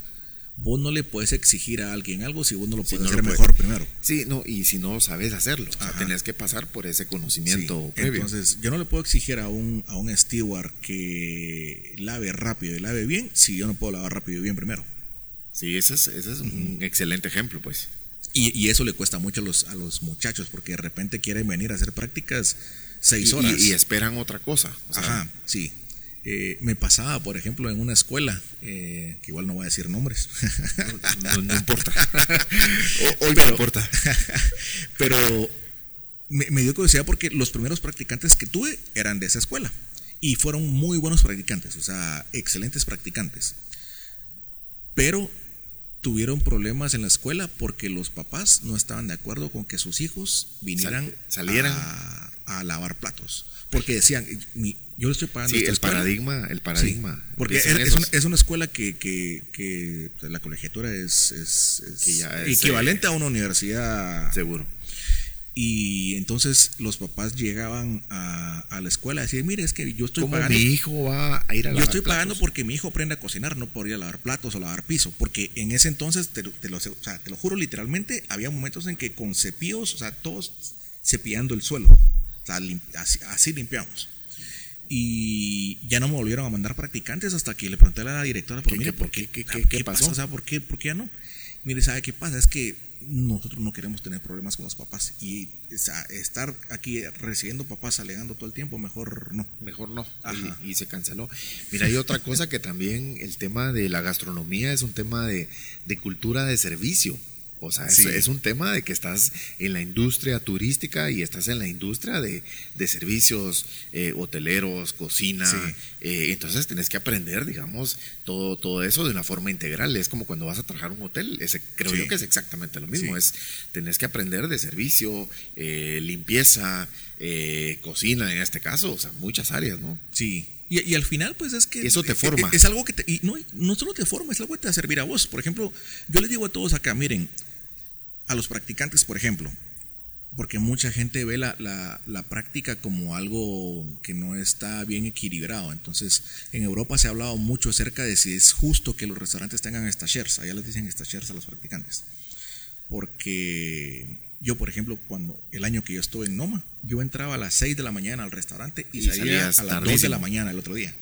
vos no le puedes exigir a alguien algo si vos no lo Si puedes no hacer lo puedes. mejor primero. Sí, no, y si no sabes hacerlo, o sea, tenés que pasar por ese conocimiento Sí, previo. Entonces, yo no le puedo exigir a un, a un steward que lave rápido y lave bien si yo no puedo lavar rápido y bien primero. sí, ese es, ese es un excelente ejemplo, pues. Y, y eso le cuesta mucho a los, a los muchachos porque de repente quieren venir a hacer prácticas seis Y, horas. y- y esperan otra cosa. o sea, Ajá, sí. Eh, me pasaba, por ejemplo, en una escuela, eh, que igual no voy a decir nombres, No, no importa. O- Hoy no Pero- importa. pero me, me dio curiosidad porque los primeros practicantes que tuve eran de esa escuela y fueron muy buenos practicantes, o sea, excelentes practicantes. Pero tuvieron problemas en la escuela porque los papás no estaban de acuerdo con que sus hijos vinieran Sal- salieran. A, a lavar platos. Porque decían, mi- yo le estoy pagando Sí, el escuela. paradigma, el paradigma. Sí, porque es, una, es una escuela que, que, que, pues, la colegiatura es, es- es Que ya es, equivalente eh, a una universidad. Seguro. Y entonces los papás llegaban a, a la escuela a decir, mire, es que yo estoy ¿Cómo pagando. mi hijo va a ir a Yo lavar estoy pagando porque mi hijo aprenda a cocinar, no por ir a lavar platos o lavar piso. Porque en ese entonces, te, lo- te lo, o sea, te lo juro literalmente, había momentos en que con cepillos, o sea, todos cepillando el suelo. Así, limpiamos. Y ya no me volvieron a mandar practicantes hasta que le pregunté a la directora, ¿por qué, ¿por qué, qué, qué, pasó? O sea, ¿por qué, ¿por qué ya no? Mire, ¿sabe qué pasa? Es que nosotros no queremos tener problemas con los papás y estar aquí recibiendo papás alegando todo el tiempo, mejor no. Mejor no. Y, se canceló. Mira, hay otra cosa que también el tema de la gastronomía es un tema de, de cultura de servicio. O sea, es, un tema de que estás en la industria turística y estás en la industria de, servicios eh, hoteleros, cocina. Eh, entonces tienes que aprender, digamos, todo, todo eso de una forma integral. Es como cuando vas a trabajar un hotel. Ese, creo yo que es exactamente lo mismo. Es tenés que aprender de servicio, eh, limpieza, cocina en este caso, o sea, muchas áreas, ¿no? Sí. Y, al final, pues es que. Eso te forma. Es, algo que te. Y no, no solo te forma, es algo que te va a servir a vos. Por ejemplo, yo les digo a todos acá, miren, a los practicantes, por ejemplo, porque mucha gente ve la, la, práctica como algo que no está bien equilibrado. Entonces, en Europa se ha hablado mucho acerca de si es justo que los restaurantes tengan stagiaires. Allá les dicen stagiaires a los practicantes. Porque yo, por ejemplo, cuando el año que yo estuve en Noma, yo entraba a las 6 de la mañana al restaurante y, salía a las 2 de la mañana el otro día.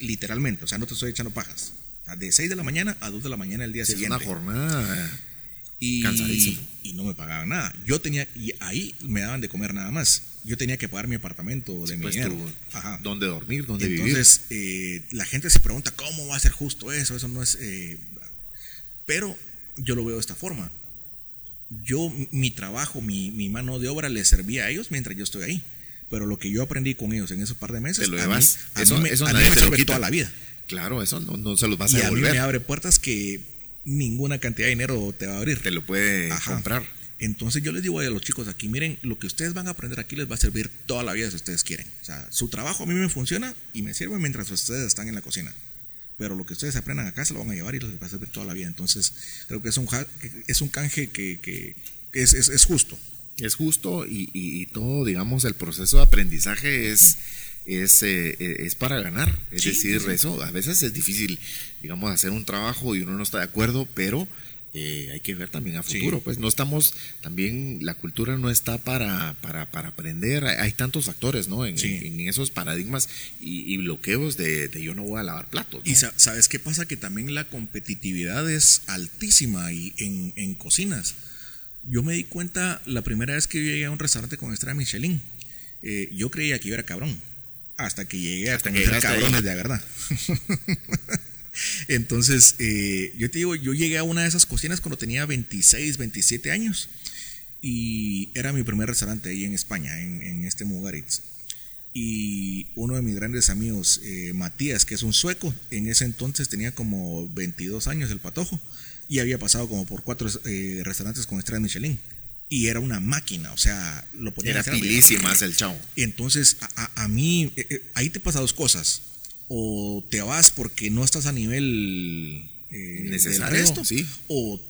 literalmente, o sea, no te estoy echando pajas. de 6 de la mañana a 2 de la mañana el día siguiente. Es una jornada y, Cansadísimo. Y no me pagaban nada. Yo tenía, y ahí me daban de comer nada más. Yo tenía que pagar mi apartamento de mi pues dinero. ¿Dónde dormir? ¿Dónde vivir? Entonces, eh, la gente se pregunta, ¿cómo va a ser justo eso? Eso no es... Eh, pero yo lo veo de esta forma. Yo, mi trabajo, mi, mi mano de obra les servía a ellos mientras yo estoy ahí. Pero lo que yo aprendí con ellos en esos par de meses, Te lo llevas. eso, me, eso sirve toda la vida. Claro, eso no, no se los vas a devolver. a mí me abre puertas que ninguna cantidad de dinero te va a abrir. Te lo puede comprar. Entonces yo les digo a los chicos aquí, miren, lo que ustedes van a aprender aquí les va a servir toda la vida si ustedes quieren. O sea, su trabajo a mí me funciona y me sirve mientras ustedes están en la cocina. Pero lo que ustedes aprendan acá se lo van a llevar y les va a servir toda la vida. Entonces creo que es un, es un canje que, es, es, justo. Es justo y, y, todo, digamos, el proceso de aprendizaje es es, eh, eh, es para ganar. Es decir, eso a veces es difícil, digamos, hacer un trabajo y uno no está de acuerdo, pero eh, hay que ver también a futuro. Pues no estamos, también la cultura no está para, para, para aprender. Hay, tantos factores, ¿no? En, esos paradigmas y, bloqueos de, yo no voy a lavar platos. Y sabes qué pasa? Que también la competitividad es altísima y en, en cocinas. Yo me di cuenta la primera vez que llegué a un restaurante con estrella Michelin. yo creía que yo era cabrón hasta que llegué a conocer cabrones de verdad. Entonces, eh, yo te digo, yo llegué a una de esas cocinas cuando tenía 26, 27 años y era mi primer restaurante ahí en España, en, este Mugaritz. Y uno de mis grandes amigos, eh, Matías, que es un sueco, en ese entonces tenía como 22 años el patojo y había pasado como por cuatro eh, restaurantes con estrella Michelin y era una máquina, o sea, lo ponía Era pilísimas el chavo. Entonces, a, mí, eh, eh, ahí te pasa dos cosas. O te vas porque no estás a nivel eh, necesario, sí. o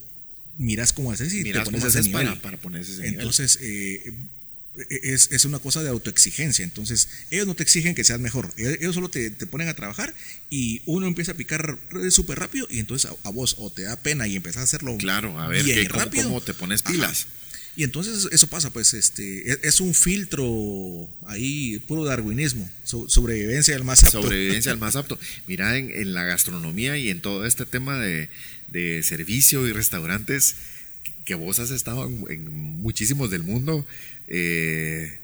miras cómo haces y te pones ese nivel. Para, para ese Entonces, es, es, una cosa de autoexigencia. Entonces, ellos no te exigen que seas mejor. Ellos solo te, te ponen a trabajar y uno empieza a picar súper rápido y entonces a, vos o te da pena y empezás a hacerlo Claro, a ver bien rápido. Cómo, te pones pilas. Y entonces eso pasa, pues este e, es un filtro ahí, puro darwinismo, sobrevivencia del más apto. Sobrevivencia del más apto. Mira, en, la gastronomía y en todo este tema de, servicio y restaurantes, que, vos has estado en, muchísimos del mundo, eh,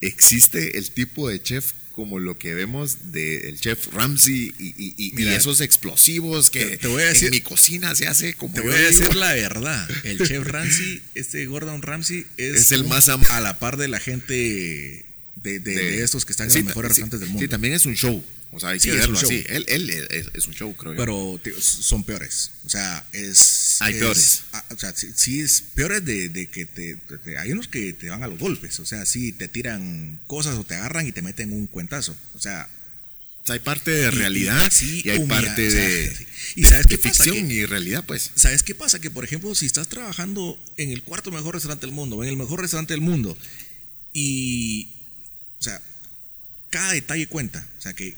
existe el tipo de chef como lo que vemos del chef Ramsey y, esos explosivos que te, voy a decir, en mi cocina se hace como te voy a decir la verdad el chef Ramsey este Gordon Ramsey es, el más a la par de la gente de, estos que están en los mejores restaurantes del mundo. sí también es un show o sea, hay que verlo así. Él, él es, un show, creo yo. Pero son peores. O sea, es. Hay peores. Ah, o sea, sí, es peores de, que te, Hay unos que te van a los golpes. O sea, sí te tiran cosas o te agarran y te meten un cuentazo. O sea. hay parte de realidad y, hay parte de, y sabes qué ficción y realidad, pues. ¿Sabes qué pasa? Que, por ejemplo, si estás trabajando en el cuarto mejor restaurante del mundo, o en el mejor restaurante del mundo, y. O sea, cada detalle cuenta. O sea, que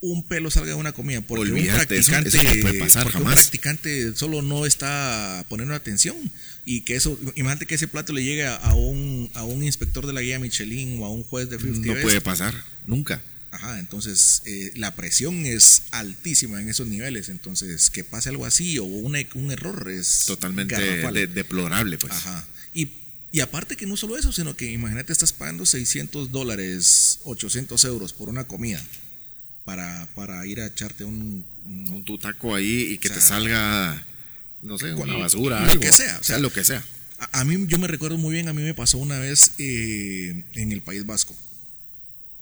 un pelo salga de una comida porque Olvídate, un practicante eso no puede pasar porque un jamás. practicante solo no está poniendo atención y que eso imagínate que ese plato le llegue a, a un a un inspector de la guía Michelin o a un juez de 50 No Best. puede pasar, nunca. Ajá, entonces eh, la presión es altísima en esos niveles, entonces que pase algo así o un, e- un error es Totalmente de- deplorable, pues. Ajá. Y, y aparte que no solo eso, sino que imagínate estás pagando 600 dólares, 800 euros por una comida para, para ir a echarte un... un- tutaco ahí y que O te salga, no sé, una basura, lo algo. que sea, o sea, lo que sea. a, a mí, yo me recuerdo muy bien, a mí me pasó una vez eh, en el País Vasco,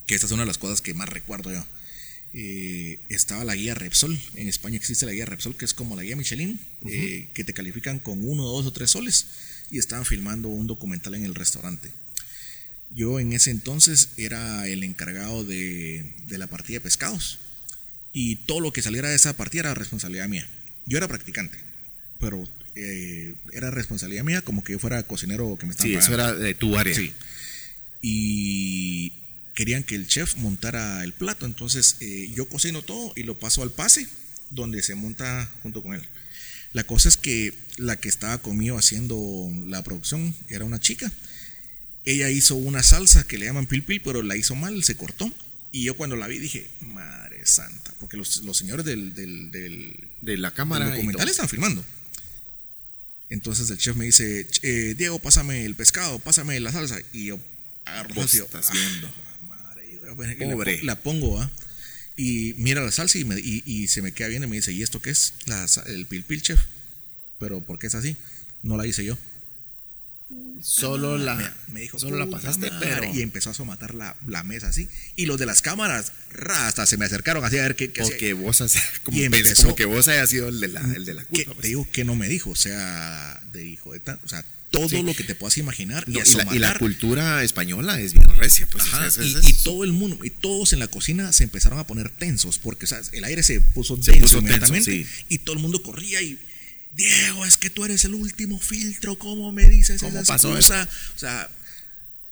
que esta es una de las cosas que más recuerdo yo. Eh, estaba la guía Repsol, en España existe la guía Repsol, que es como la guía Michelin, eh, que te califican con uno, dos o tres soles, y estaban filmando un documental en el restaurante. Yo en ese entonces era el encargado de, de la partida de pescados, y todo lo que saliera de esa partida era responsabilidad mía. Yo era practicante, pero eh, era responsabilidad mía como que yo fuera cocinero que me estaban Sí, eso era de tu área. Sí. Y querían que el chef montara el plato. Entonces eh, yo cocino todo y lo paso al pase, donde se monta junto con él. La cosa es que la que estaba conmigo haciendo la producción era una chica. Ella hizo una salsa que le llaman pil pil, pero la hizo mal, se cortó. Y yo cuando la vi dije, madre santa, porque los, los señores del, del, del, De la del cámara. y documental están filmando. Entonces el chef me dice, "Ch- eh, Diego, pásame el pescado, pásame la salsa. Y yo agarro salsa "Ah, la Pobre. La, pongo, ¿ah? Y mira la salsa y, me- y- y se me queda bien y me dice, ¿y esto qué es? La el pil pil, chef. Pero ¿por qué es así? No la hice yo. Solo la, Me, me dijo, solo la "Puta pasaste, madre", pero. Y empezó a somatar la, la mesa así. Y los de las cámaras, ra, hasta se me acercaron así a ver qué, qué O hacía. que vos, has- como, empezó- como que vos hayas sido el de la, el de la que culpa. te pues. digo que no me dijo, o sea, de hijo de tan, o sea, todo Sí. lo que te puedas imaginar No, y, a y, la, y la cultura española es bien recia, pues. o sea, Ajá, es- y, es- y todo el mundo, y todos en la cocina se empezaron a poner tensos, porque o sea, el aire se puso Se denso puso inmediatamente tenso, sí. y todo el mundo corría y Diego, es que tú eres el último filtro, ¿cómo me dices ¿Cómo esa pasó excusa? O sea,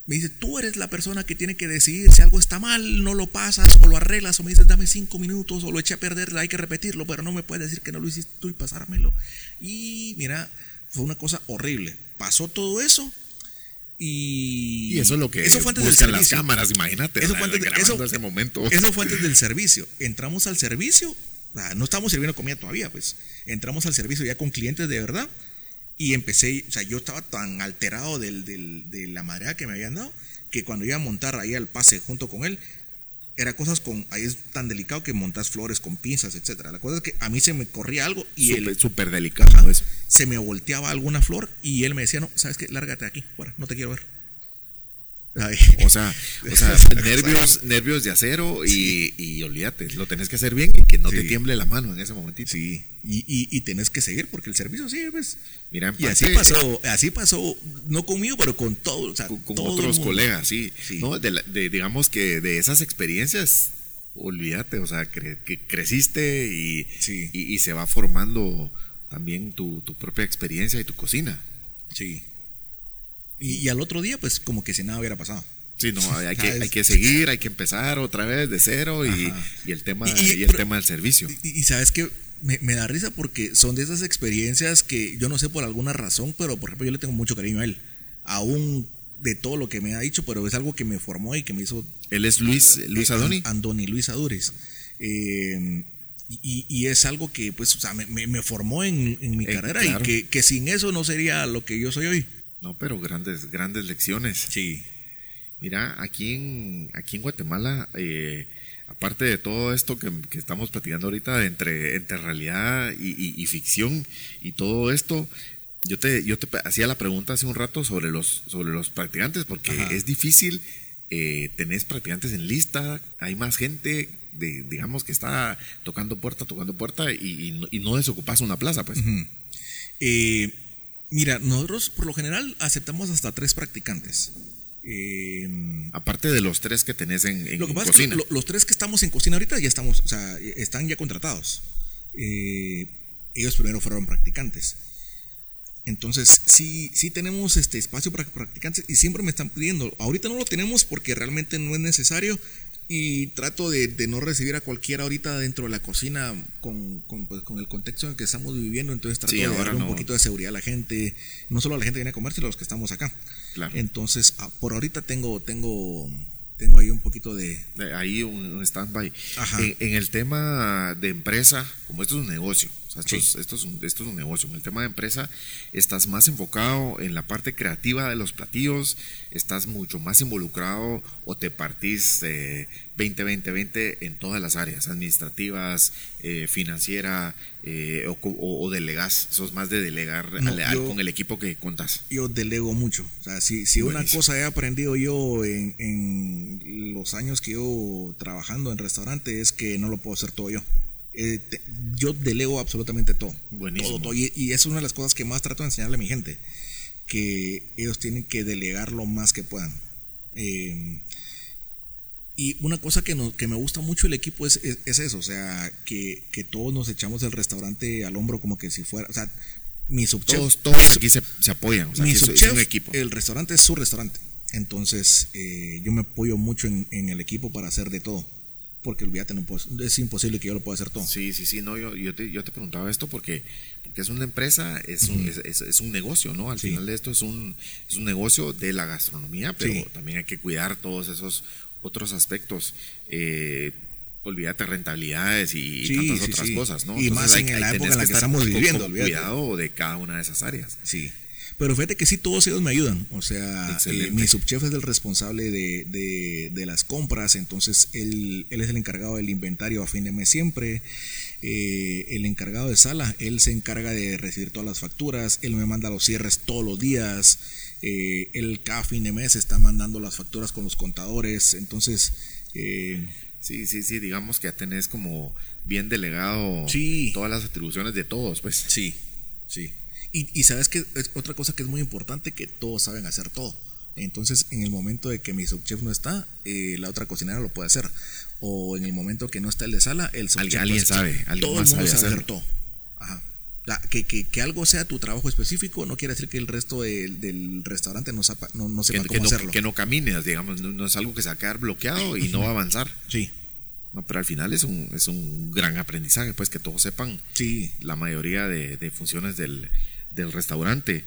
me dice, tú eres la persona que tiene que decidir si algo está mal, no lo pasas o lo arreglas, o me dices, dame cinco minutos o lo eché a perder, hay que repetirlo, pero no me puedes decir que no lo hiciste tú y pasármelo. Y mira, fue una cosa horrible. Pasó todo eso y... y eso es lo que eso fue antes del buscan las servicio. cámaras, imagínate. Eso fue antes de- eso- ese momento. Eso fue antes del servicio. Entramos al servicio, no estábamos sirviendo comida todavía, pues. Entramos al servicio ya con clientes de verdad y empecé, o sea, yo estaba tan alterado del, del- de la marea que me habían dado que cuando iba a montar ahí al pase junto con él, era cosas con, ahí es tan delicado que montas flores con pinzas, etcétera. La cosa es que a mí se me corría algo y él Súper, súper delicado Ajá. eso. se me volteaba alguna flor y él me decía, no, ¿sabes qué? Lárgate de aquí, fuera, no te quiero ver. O sea, o sea nervios, nervios de acero y, y olvídate, lo tenés que hacer bien y que no te tiemble la mano en ese momentito. Sí, y, y, y tenés que seguir porque el servicio sigue, pues. Mira, Y así pasó, así pasó, no conmigo, pero con todo, o sea, con, con todo el otros colegas, sí. Sí. ¿no? De, la- de- digamos que de esas experiencias, olvídate, o sea, cre- que creciste y, y se va formando también tu, tu propia experiencia y tu cocina. Sí. Y, y al otro día, pues, como que si nada hubiera pasado. Sí, no, hay que, Ah, hay que seguir, hay que empezar otra vez de cero y, el tema Y- el pero- tema del servicio. Y, sabes que me, me da risa porque son de esas experiencias que yo no sé por alguna razón, pero por ejemplo, yo le tengo mucho cariño a él. Aún de todo lo que me ha dicho, pero es algo que me formó y que me hizo Él es Luis, Luis Eh, Adoni. Andoni Luis Adures. Eh, y, y es algo que, pues, o sea, me, me- me formó en, en mi Eh, carrera claro. y que, que sin eso no sería lo que yo soy hoy. No, pero grandes, grandes lecciones. Sí. Mira, aquí en, aquí en Guatemala, eh, aparte de todo esto que, que estamos platicando ahorita entre, entre realidad y, y- y ficción y todo esto, yo te, yo te hacía la pregunta hace un rato sobre los, sobre los practicantes, porque Ajá. es difícil, eh, tenés practicantes en lista, hay más gente, de, digamos, que está tocando puerta, tocando puerta y, y no, y no desocupas una plaza, pues. Eh, mira, nosotros por lo general aceptamos hasta tres practicantes. Eh, Aparte de los tres que tenés en, en lo que pasa cocina. es que lo- los tres que estamos en cocina ahorita ya estamos, o sea, están ya contratados. Eh, ellos primero fueron practicantes. Entonces, sí, sí tenemos este espacio para practicantes y siempre me están pidiendo. Ahorita no lo tenemos porque realmente no es necesario, y trato de, no recibir a cualquiera ahorita dentro de la cocina con, con, pues, con el contexto en el que estamos viviendo, entonces trato de dar un poquito de seguridad a la gente, no solo a la gente que viene a comer, sino a los que estamos acá. Entonces, ah, por ahorita tengo, tengo, tengo ahí un poquito de... Ahí un, stand-by. En, en, el tema de empresa, como esto es un negocio, esto, es, esto, es un, esto, es, un, negocio. En el tema de empresa estás más enfocado en la parte creativa de los platillos, estás mucho más involucrado o te partís 20-20-20 en todas las áreas, administrativas, eh, financiera eh, o, delegás. Sos más de delegar con el equipo que contás. Yo delego mucho. O sea, si, si una cosa he aprendido yo en, en los años que yo trabajando en restaurante es que no lo puedo hacer todo yo. Eh, yo delego absolutamente todo. Buenísimo. Y, es una de las cosas que más trato de enseñarle a mi gente, que ellos tienen que delegar lo más que puedan. Eh, y una cosa que, que me gusta mucho el equipo es, es, eso, o sea, que, que, todos nos echamos el restaurante al hombro como que si fuera, o sea, mi subchef... Todos, todos aquí se, apoyan, o sea, mi subchef, un equipo. El restaurante es su restaurante, entonces eh, yo me apoyo mucho en, en el equipo para hacer de todo porque olvídate, no es imposible que yo lo pueda hacer todo. Sí, sí, sí, no, yo, yo, te, yo te preguntaba esto porque, porque es una empresa, es, un, es, un negocio, ¿no? Al final de esto es un, es un negocio de la gastronomía, pero también hay que cuidar todos esos otros aspectos. Eh, olvídate rentabilidades y tantas otras cosas, ¿no? Y más en la época en la que, estamos viviendo, cuidado de cada una de esas áreas. Sí. Pero fíjate que sí, todos ellos me ayudan. O sea, eh, mi subchef es el responsable de, de, las compras, entonces él, él, es el encargado del inventario a fin de mes siempre. Eh, el encargado de sala, él se encarga de recibir todas las facturas, él me manda los cierres todos los días. Eh, él cada fin de mes está mandando las facturas con los contadores. Entonces. Sí, sí, sí, digamos que ya tenés como bien delegado todas las atribuciones de todos, pues. Sí, sí. Y, sabes que es otra cosa que es muy importante, que todos saben hacer todo. Entonces, en el momento de que mi subchef no está, eh, la otra cocinera lo puede hacer. O en el momento que no está el de sala, el subchef. Alguien sabe, alguien todo sabe, hacer todo. Ajá. Que, que, que, algo sea tu trabajo específico no quiere decir que el resto del restaurante no, sepa, no, no sepa cómo hacerlo. Que no camines, digamos, no, es algo que se va a quedar bloqueado y no va a avanzar. Sí. No, pero al final es un, es un gran aprendizaje, pues que todos sepan sí. la mayoría de, de funciones del, del restaurante.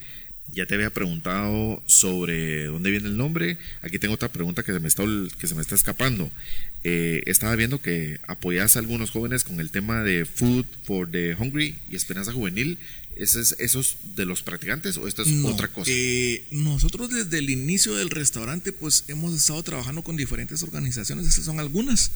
Ya te había preguntado sobre dónde viene el nombre. Aquí tengo otra pregunta que se me está, que se me está escapando. Eh, estaba viendo que apoyas a algunos jóvenes con el tema de Food for the Hungry y Esperanza Juvenil. ¿Es, esos de los practicantes o esto es otra cosa? Eh, nosotros desde el inicio del restaurante pues hemos estado trabajando con diferentes organizaciones. Estas son algunas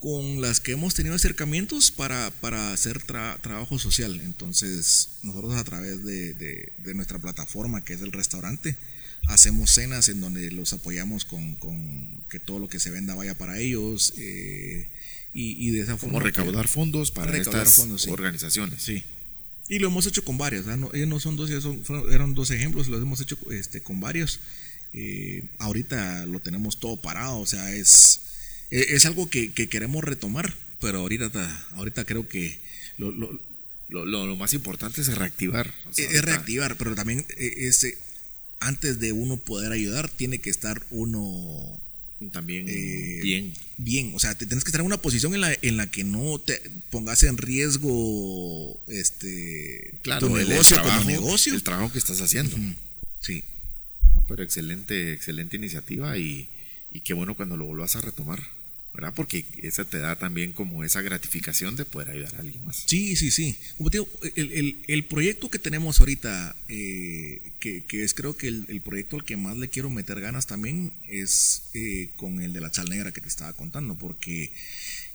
con las que hemos tenido acercamientos para, para hacer trabajo social. Entonces, nosotros a través de, de, nuestra plataforma, que es el restaurante, hacemos cenas en donde los apoyamos con, con que todo lo que se venda vaya para ellos. Eh, y, de esa forma. Como recaudar fondos para estas organizaciones. Sí. Y lo hemos hecho con varios. No, ellos no son dos, son, eran dos ejemplos, los hemos hecho este, con varios. Eh, ahorita lo tenemos todo parado, o sea, es es algo que, queremos retomar, pero ahorita, ahorita creo que lo, lo, lo, más importante es reactivar. es reactivar, pero también eh, ese, antes de uno poder ayudar, tiene que estar uno también eh, bien. Bien, o sea, te tienes que estar en una posición en la, en la que no te pongas en riesgo este claro, tu negocio como negocio. El trabajo que estás haciendo. Sí. pero excelente, excelente iniciativa y, y qué bueno cuando lo vuelvas a retomar. ¿Verdad? Porque esa te da también como esa gratificación de poder ayudar a alguien más. Sí, sí, sí. Como te digo, el, proyecto que tenemos ahorita, eh, que, es creo que el, proyecto al que más le quiero meter ganas también es eh, con el de la sal negra que te estaba contando, porque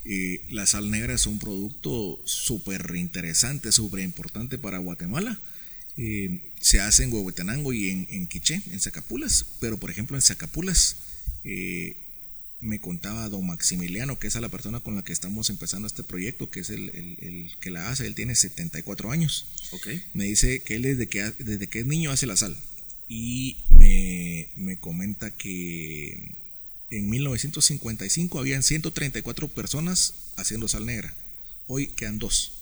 eh, la sal negra es un producto súper interesante, súper importante para Guatemala. se hace en Huehuetenango y en, en Quiché, en Zacapulas, pero por ejemplo en Zacapulas me contaba don Maximiliano, que es a la persona con la que estamos empezando este proyecto, que es el, que la hace, él tiene 74 años. Okay. Me dice que él desde que, desde que es niño hace la sal. Y me, me comenta que en 1955 habían 134 personas haciendo sal negra. Hoy quedan dos.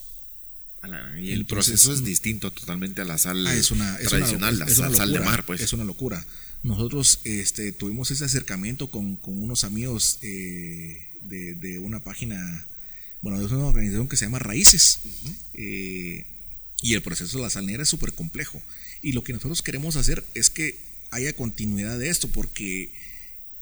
Y el proceso es distinto totalmente a la sal ah, tradicional, la sal, de mar, pues. Es una locura nosotros este, tuvimos ese acercamiento con, unos amigos eh, de, una página, bueno, es una organización que se llama Raíces. Eh, y el proceso de la sal negra es súper complejo. Y lo que nosotros queremos hacer es que haya continuidad de esto, porque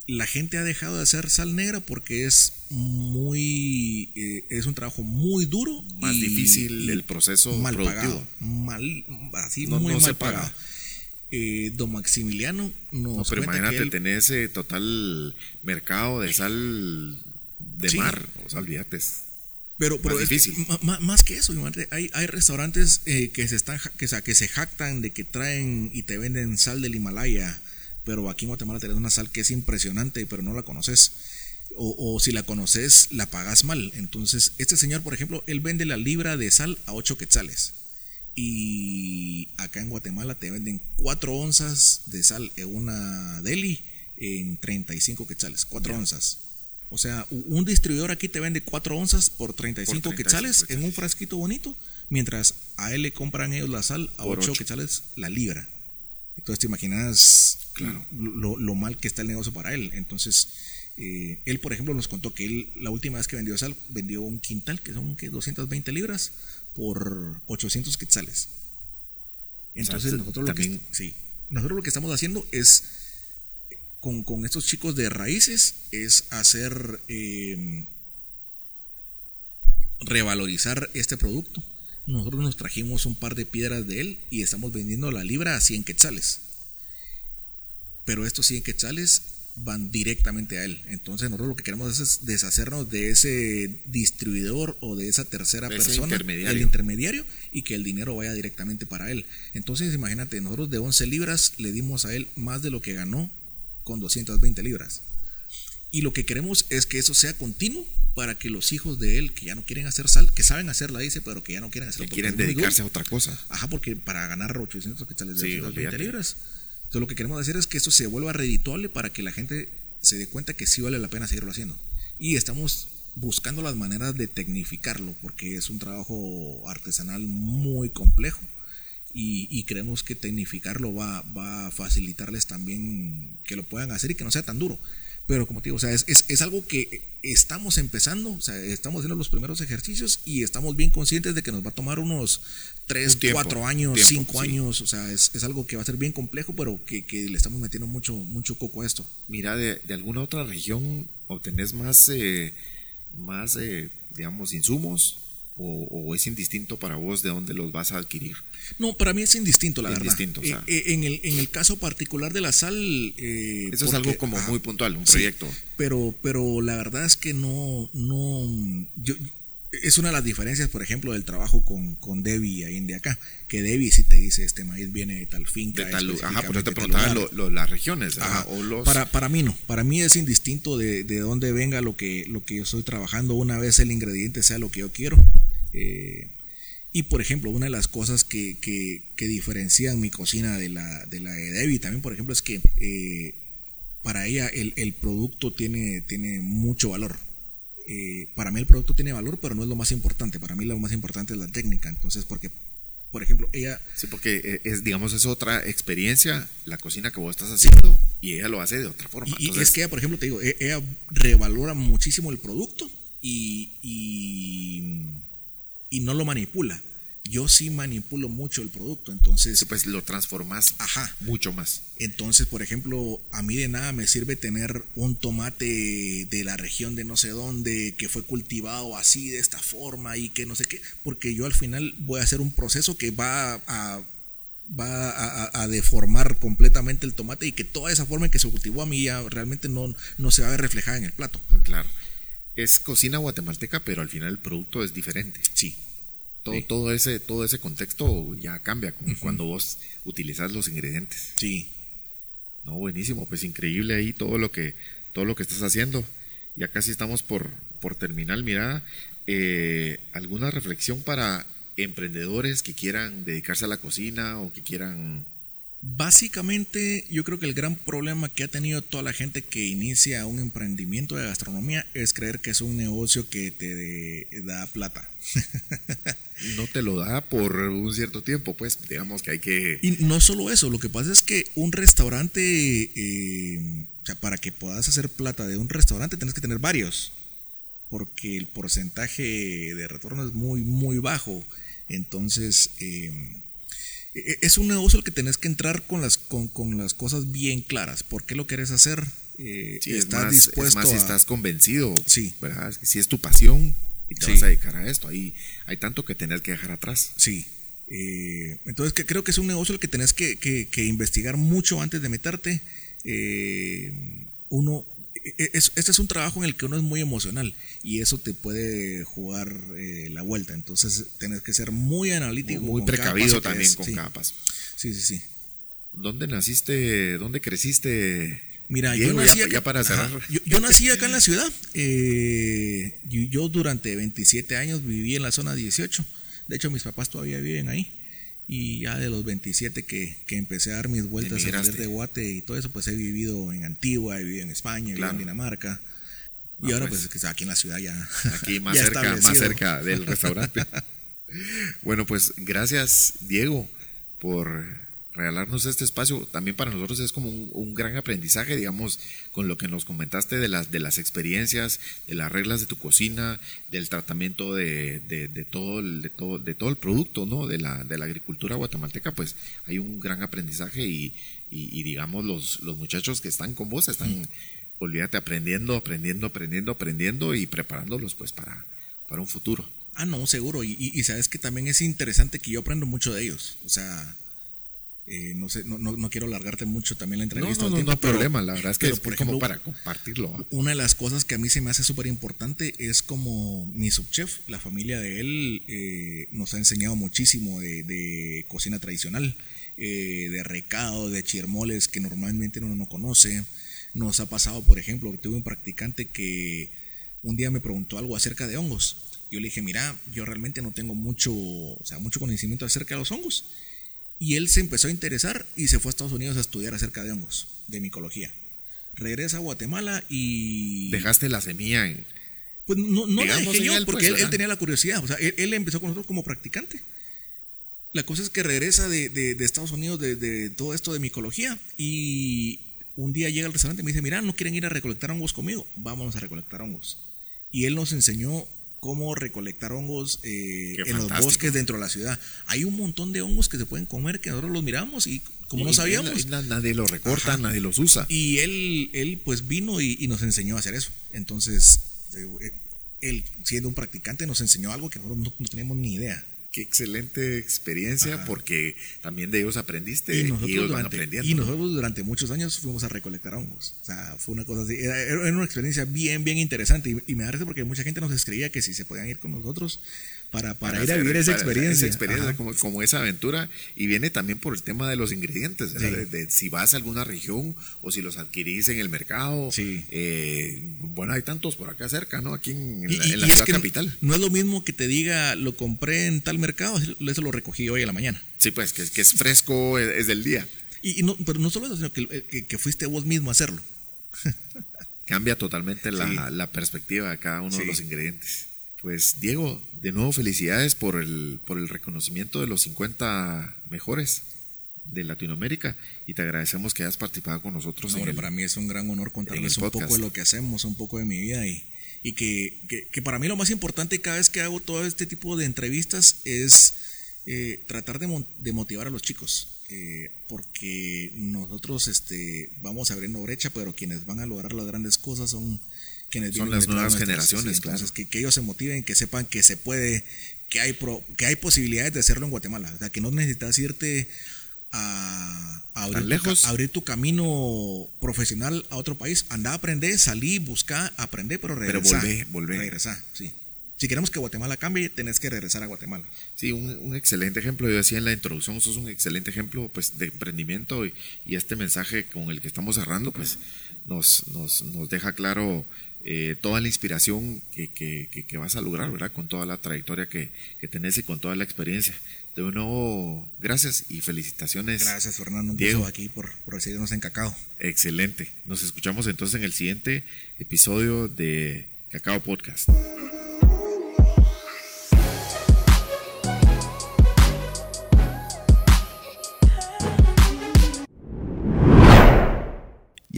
la gente ha dejado de hacer sal negra porque es muy eh, es un trabajo muy duro más difícil el proceso mal productivo. pagado mal así muy mal pagado eh, don Maximiliano nos no, pero imagínate tener ese total mercado de sal de mar o sea olvídate pero, pero más, difícil. más, que eso, hay, hay restaurantes eh, que se están que, que se jactan de que traen y te venden sal del Himalaya pero aquí en Guatemala tenés una sal que es impresionante, pero no la conoces. O, si la conoces, la pagas mal. Entonces, este señor, por ejemplo, él vende la libra de sal a 8 quetzales. Y acá en Guatemala te venden 4 onzas de sal en una deli en 35 quetzales. 4 onzas. O sea, un distribuidor aquí te vende 4 onzas por 35, quetzales en un frasquito bonito, mientras a él le compran ellos la sal a 8 quetzales la libra. Entonces te imaginas claro. lo, mal que está el negocio para él. Entonces, eh, él, por ejemplo, nos contó que él, la última vez que vendió sal, vendió un quintal, que son ¿qué? 220 libras, por 800 quetzales. Entonces, nosotros, lo que, sí, nosotros lo que estamos haciendo es, con, con estos chicos de raíces, es hacer, em, revalorizar este producto nosotros nos trajimos un par de piedras de él y estamos vendiendo la libra a 100 quetzales. Pero estos 100 quetzales van directamente a él. Entonces nosotros lo que queremos es deshacernos de ese distribuidor o de esa tercera persona, el intermediario, y que el dinero vaya directamente para él. Entonces imagínate, nosotros de 11 libras le dimos a él más de lo que ganó con 220 libras. Y lo que queremos es que eso sea continuo para que los hijos de él, que ya no quieren hacer sal, que saben hacerla, dice, pero que ya no quieren hacerla. Que quieren dedicarse a otra cosa. Ajá, porque para ganar 800 quetzales de 20 libras. Entonces lo que queremos hacer es que esto se vuelva redituable para que la gente se dé cuenta que sí vale la pena seguirlo haciendo. Y estamos buscando las maneras de tecnificarlo, porque es un trabajo artesanal muy complejo. Y, creemos que tecnificarlo va, va a facilitarles también que lo puedan hacer y que no sea tan duro. Pero como te digo, o sea, es, es, algo que estamos empezando, o sea, estamos haciendo los primeros ejercicios y estamos bien conscientes de que nos va a tomar unos 3, 4 años, 5 años, o sea, es, algo que va a ser bien complejo, pero que, le estamos metiendo mucho, mucho coco a esto. Mira, de, alguna otra región obtenés más, eh, más eh, digamos, insumos o, es indistinto para vos de dónde los vas a adquirir? No, para mí es indistinto, la verdad. O sea. Eh, eh, en, el, en el caso particular de la sal... Eh, Eso es algo como muy puntual, un proyecto. pero, pero la verdad es que no... no yo, es una de las diferencias, por ejemplo, del trabajo con, con Debbie ahí en de acá. Que Debbie si te dice, este maíz viene de tal finca. De tal, ajá, por eso te preguntaba las regiones. o los... para, para mí no, para mí es indistinto de, de dónde venga lo que, lo que yo estoy trabajando. Una vez el ingrediente sea lo que yo quiero, eh, y por ejemplo, una de las cosas que, que, diferencian mi cocina de la de, la de Debbie también, por ejemplo, es que eh, para ella el, el, producto tiene, tiene mucho valor. Eh, para mí el producto tiene valor, pero no es lo más importante. Para mí lo más importante es la técnica. Entonces, porque, por ejemplo, ella... Sí, porque es, digamos, es otra experiencia la cocina que vos estás haciendo y ella lo hace de otra forma. Y, es que ella, por ejemplo, te digo, e, ella revalora muchísimo el producto y y no lo manipula. Yo sí manipulo mucho el producto, entonces... pues lo transformas ajá. mucho más. Entonces, por ejemplo, a mí de nada me sirve tener un tomate de la región de no sé dónde, que fue cultivado así, de esta forma y que no sé qué, porque yo al final voy a hacer un proceso que va a va a, deformar completamente el tomate y que toda esa forma en que se cultivó a mí ya realmente no, no se va a ver reflejada en el plato. Claro es cocina guatemalteca, pero al final el producto es diferente. Sí. Todo, todo, ese, todo ese contexto ya cambia cuando vos utilizas los ingredientes. Sí. No, buenísimo, pues increíble ahí todo lo que, todo lo que estás haciendo. Ya casi estamos por, por terminar. Mira, eh, ¿alguna reflexión para emprendedores que quieran dedicarse a la cocina o que quieran Básicamente, yo creo que el gran problema que ha tenido toda la gente que inicia un emprendimiento de gastronomía es creer que es un negocio que te da plata. no te lo da por un cierto tiempo, pues digamos que hay que... Y no solo eso, lo que pasa es que un restaurante, eh, o sea, para que puedas hacer plata de un restaurante tienes que tener varios. porque el porcentaje de retorno es muy, muy bajo. Entonces, em, e, e, es un negocio el que tenés que entrar con las, con, las cosas bien claras. ¿Por qué lo quieres hacer? Eh, estás dispuesto si estás convencido. Sí. Si es tu pasión y te vas a dedicar a esto. Ahí hay tanto que tener que dejar atrás. Sí. Eh, entonces que creo que es un negocio el que tenés que, investigar mucho antes de meterte. Eh, uno e, e, este es un trabajo en el que uno es muy emocional y eso te puede jugar eh, la vuelta. Entonces, tienes que ser muy analítico. Muy, precavido también con cada paso. Sí, sí, sí. ¿Dónde naciste? ¿Dónde creciste? Mira, yo nací, acá, para yo, nací acá en la ciudad. Eh, yo, durante 27 años viví en la zona 18. De hecho, mis papás todavía viven ahí. Y ya de los 27 que, que empecé a dar mis vueltas a de Guate y todo eso, pues he vivido en Antigua, he vivido en España, he vivido en Dinamarca. y ahora pues, pues aquí en la ciudad ya. Aquí más cerca, más cerca del restaurante. bueno, pues gracias Diego por regalarnos este espacio. También para nosotros es como un, gran aprendizaje, digamos, con lo que nos comentaste de las, de las experiencias, de las reglas de tu cocina, del tratamiento de, de, todo, el, de, todo, de todo el producto, ¿no? De la, de la agricultura guatemalteca, pues hay un gran aprendizaje y, y, digamos, los, los muchachos que están con vos están, olvídate, aprendiendo, aprendiendo, aprendiendo, aprendiendo y preparándolos pues para, para un futuro. Ah, no, seguro. Y, y, sabes que también es interesante que yo aprendo mucho de ellos. O sea, eh, no sé, no, no, quiero alargarte mucho también la entrevista. No, no, no, hay problema, la verdad es que es por ejemplo, como para compartirlo. Una de las cosas que a mí se me hace súper importante es como mi subchef, la familia de él, eh, nos ha enseñado muchísimo de, cocina tradicional, eh, de recado, de chirmoles que normalmente uno no conoce. Nos ha pasado, por ejemplo, que tuve un practicante que un día me preguntó algo acerca de hongos. Yo le dije, mira, yo realmente no tengo mucho, o sea, mucho conocimiento acerca de los hongos y él se empezó a interesar y se fue a Estados Unidos a estudiar acerca de hongos, de micología. Regresa a Guatemala y... Dejaste la semilla en... Pues no, no la dejé yo, porque pues, él, tenía la curiosidad. O sea, él, empezó con nosotros como practicante. La cosa es que regresa de, de, Estados Unidos de, de, todo esto de micología y un día llega al restaurante y me dice, mira, ¿no quieren ir a recolectar hongos conmigo? Vámonos a recolectar hongos. Y él nos enseñó cómo recolectar hongos eh, en los bosques dentro de la ciudad. Hay un montón de hongos que se pueden comer que nosotros los miramos y como no sabíamos. nadie los recorta, nadie los usa. Y él, él pues vino y, nos enseñó a hacer eso. Entonces, eh, él siendo un practicante nos enseñó algo que nosotros no, no teníamos ni idea. Qué excelente experiencia porque también de ellos aprendiste y, nosotros ellos durante, aprendiendo. Y nosotros durante muchos años fuimos a recolectar hongos. O sea, fue una cosa así. Era, una experiencia bien, bien interesante y, y me da porque mucha gente nos escribía que si se podían ir con nosotros para, para, ir a vivir esa experiencia. Esa experiencia como, como, esa aventura. Y viene también por el tema de los ingredientes, de, si vas a alguna región o si los adquirís en el mercado. Sí. Eh, bueno, hay tantos por acá cerca, ¿no? Aquí en, la, ciudad capital. No es lo mismo que te diga, lo compré en tal mercado, eso lo recogí hoy a la mañana. Sí, pues, que, que es fresco, es, del día. Y, no, pero no solo eso, sino que, que, fuiste vos mismo a hacerlo. Cambia totalmente la, la perspectiva de cada uno de los ingredientes. Pues Diego, de nuevo felicidades por el, por el reconocimiento de los 50 mejores de Latinoamérica y te agradecemos que hayas participado con nosotros. para mí es un gran honor contarles un poco de lo que hacemos, un poco de mi vida y, y que, que, para mí lo más importante cada vez que hago todo este tipo de entrevistas es eh, tratar de, de, motivar a los chicos. Eh, porque nosotros este, vamos abriendo brecha, pero quienes van a lograr las grandes cosas son son las nuevas generaciones, claro. que, ellos se motiven, que sepan que se puede, que hay, que hay posibilidades de hacerlo en Guatemala. O sea, que no necesitas irte a, abrir, lejos? Tu, abrir tu camino profesional a otro país. Anda a aprender, salí, busca, aprender, pero regresar. Pero volver, Regresar, sí. Si queremos que Guatemala cambie, tenés que regresar a Guatemala. Sí, un, excelente ejemplo. Yo decía en la introducción, sos un excelente ejemplo pues, de emprendimiento y, y, este mensaje con el que estamos cerrando, pues nos, nos, nos deja claro eh, toda la inspiración que, que, vas a lograr, ¿verdad? Con toda la trayectoria que, que tenés y con toda la experiencia. De nuevo, gracias y felicitaciones. Gracias, Fernando. Un Diego. aquí por, por recibirnos en Cacao. Excelente. Nos escuchamos entonces en el siguiente episodio de Cacao Podcast.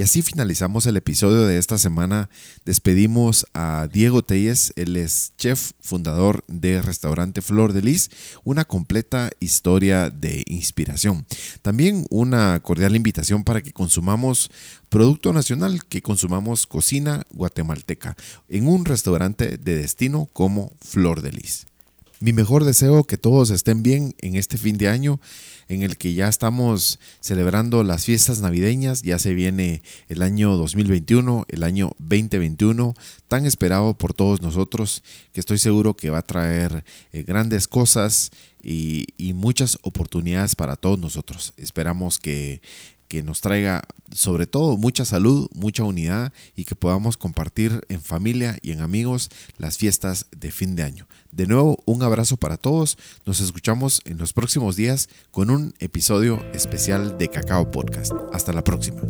Y así finalizamos el episodio de esta semana. Despedimos a Diego Telles, él es chef fundador de restaurante Flor de Lis, una completa historia de inspiración. También una cordial invitación para que consumamos producto nacional, que consumamos cocina guatemalteca en un restaurante de destino como Flor de Lis. Mi mejor deseo que todos estén bien en este fin de año en el que ya estamos celebrando las fiestas navideñas, ya se viene el año 2021, el año 2021, tan esperado por todos nosotros, que estoy seguro que va a traer eh, grandes cosas y, y muchas oportunidades para todos nosotros. Esperamos que que nos traiga sobre todo mucha salud, mucha unidad y que podamos compartir en familia y en amigos las fiestas de fin de año. De nuevo, un abrazo para todos. Nos escuchamos en los próximos días con un episodio especial de Cacao Podcast. Hasta la próxima.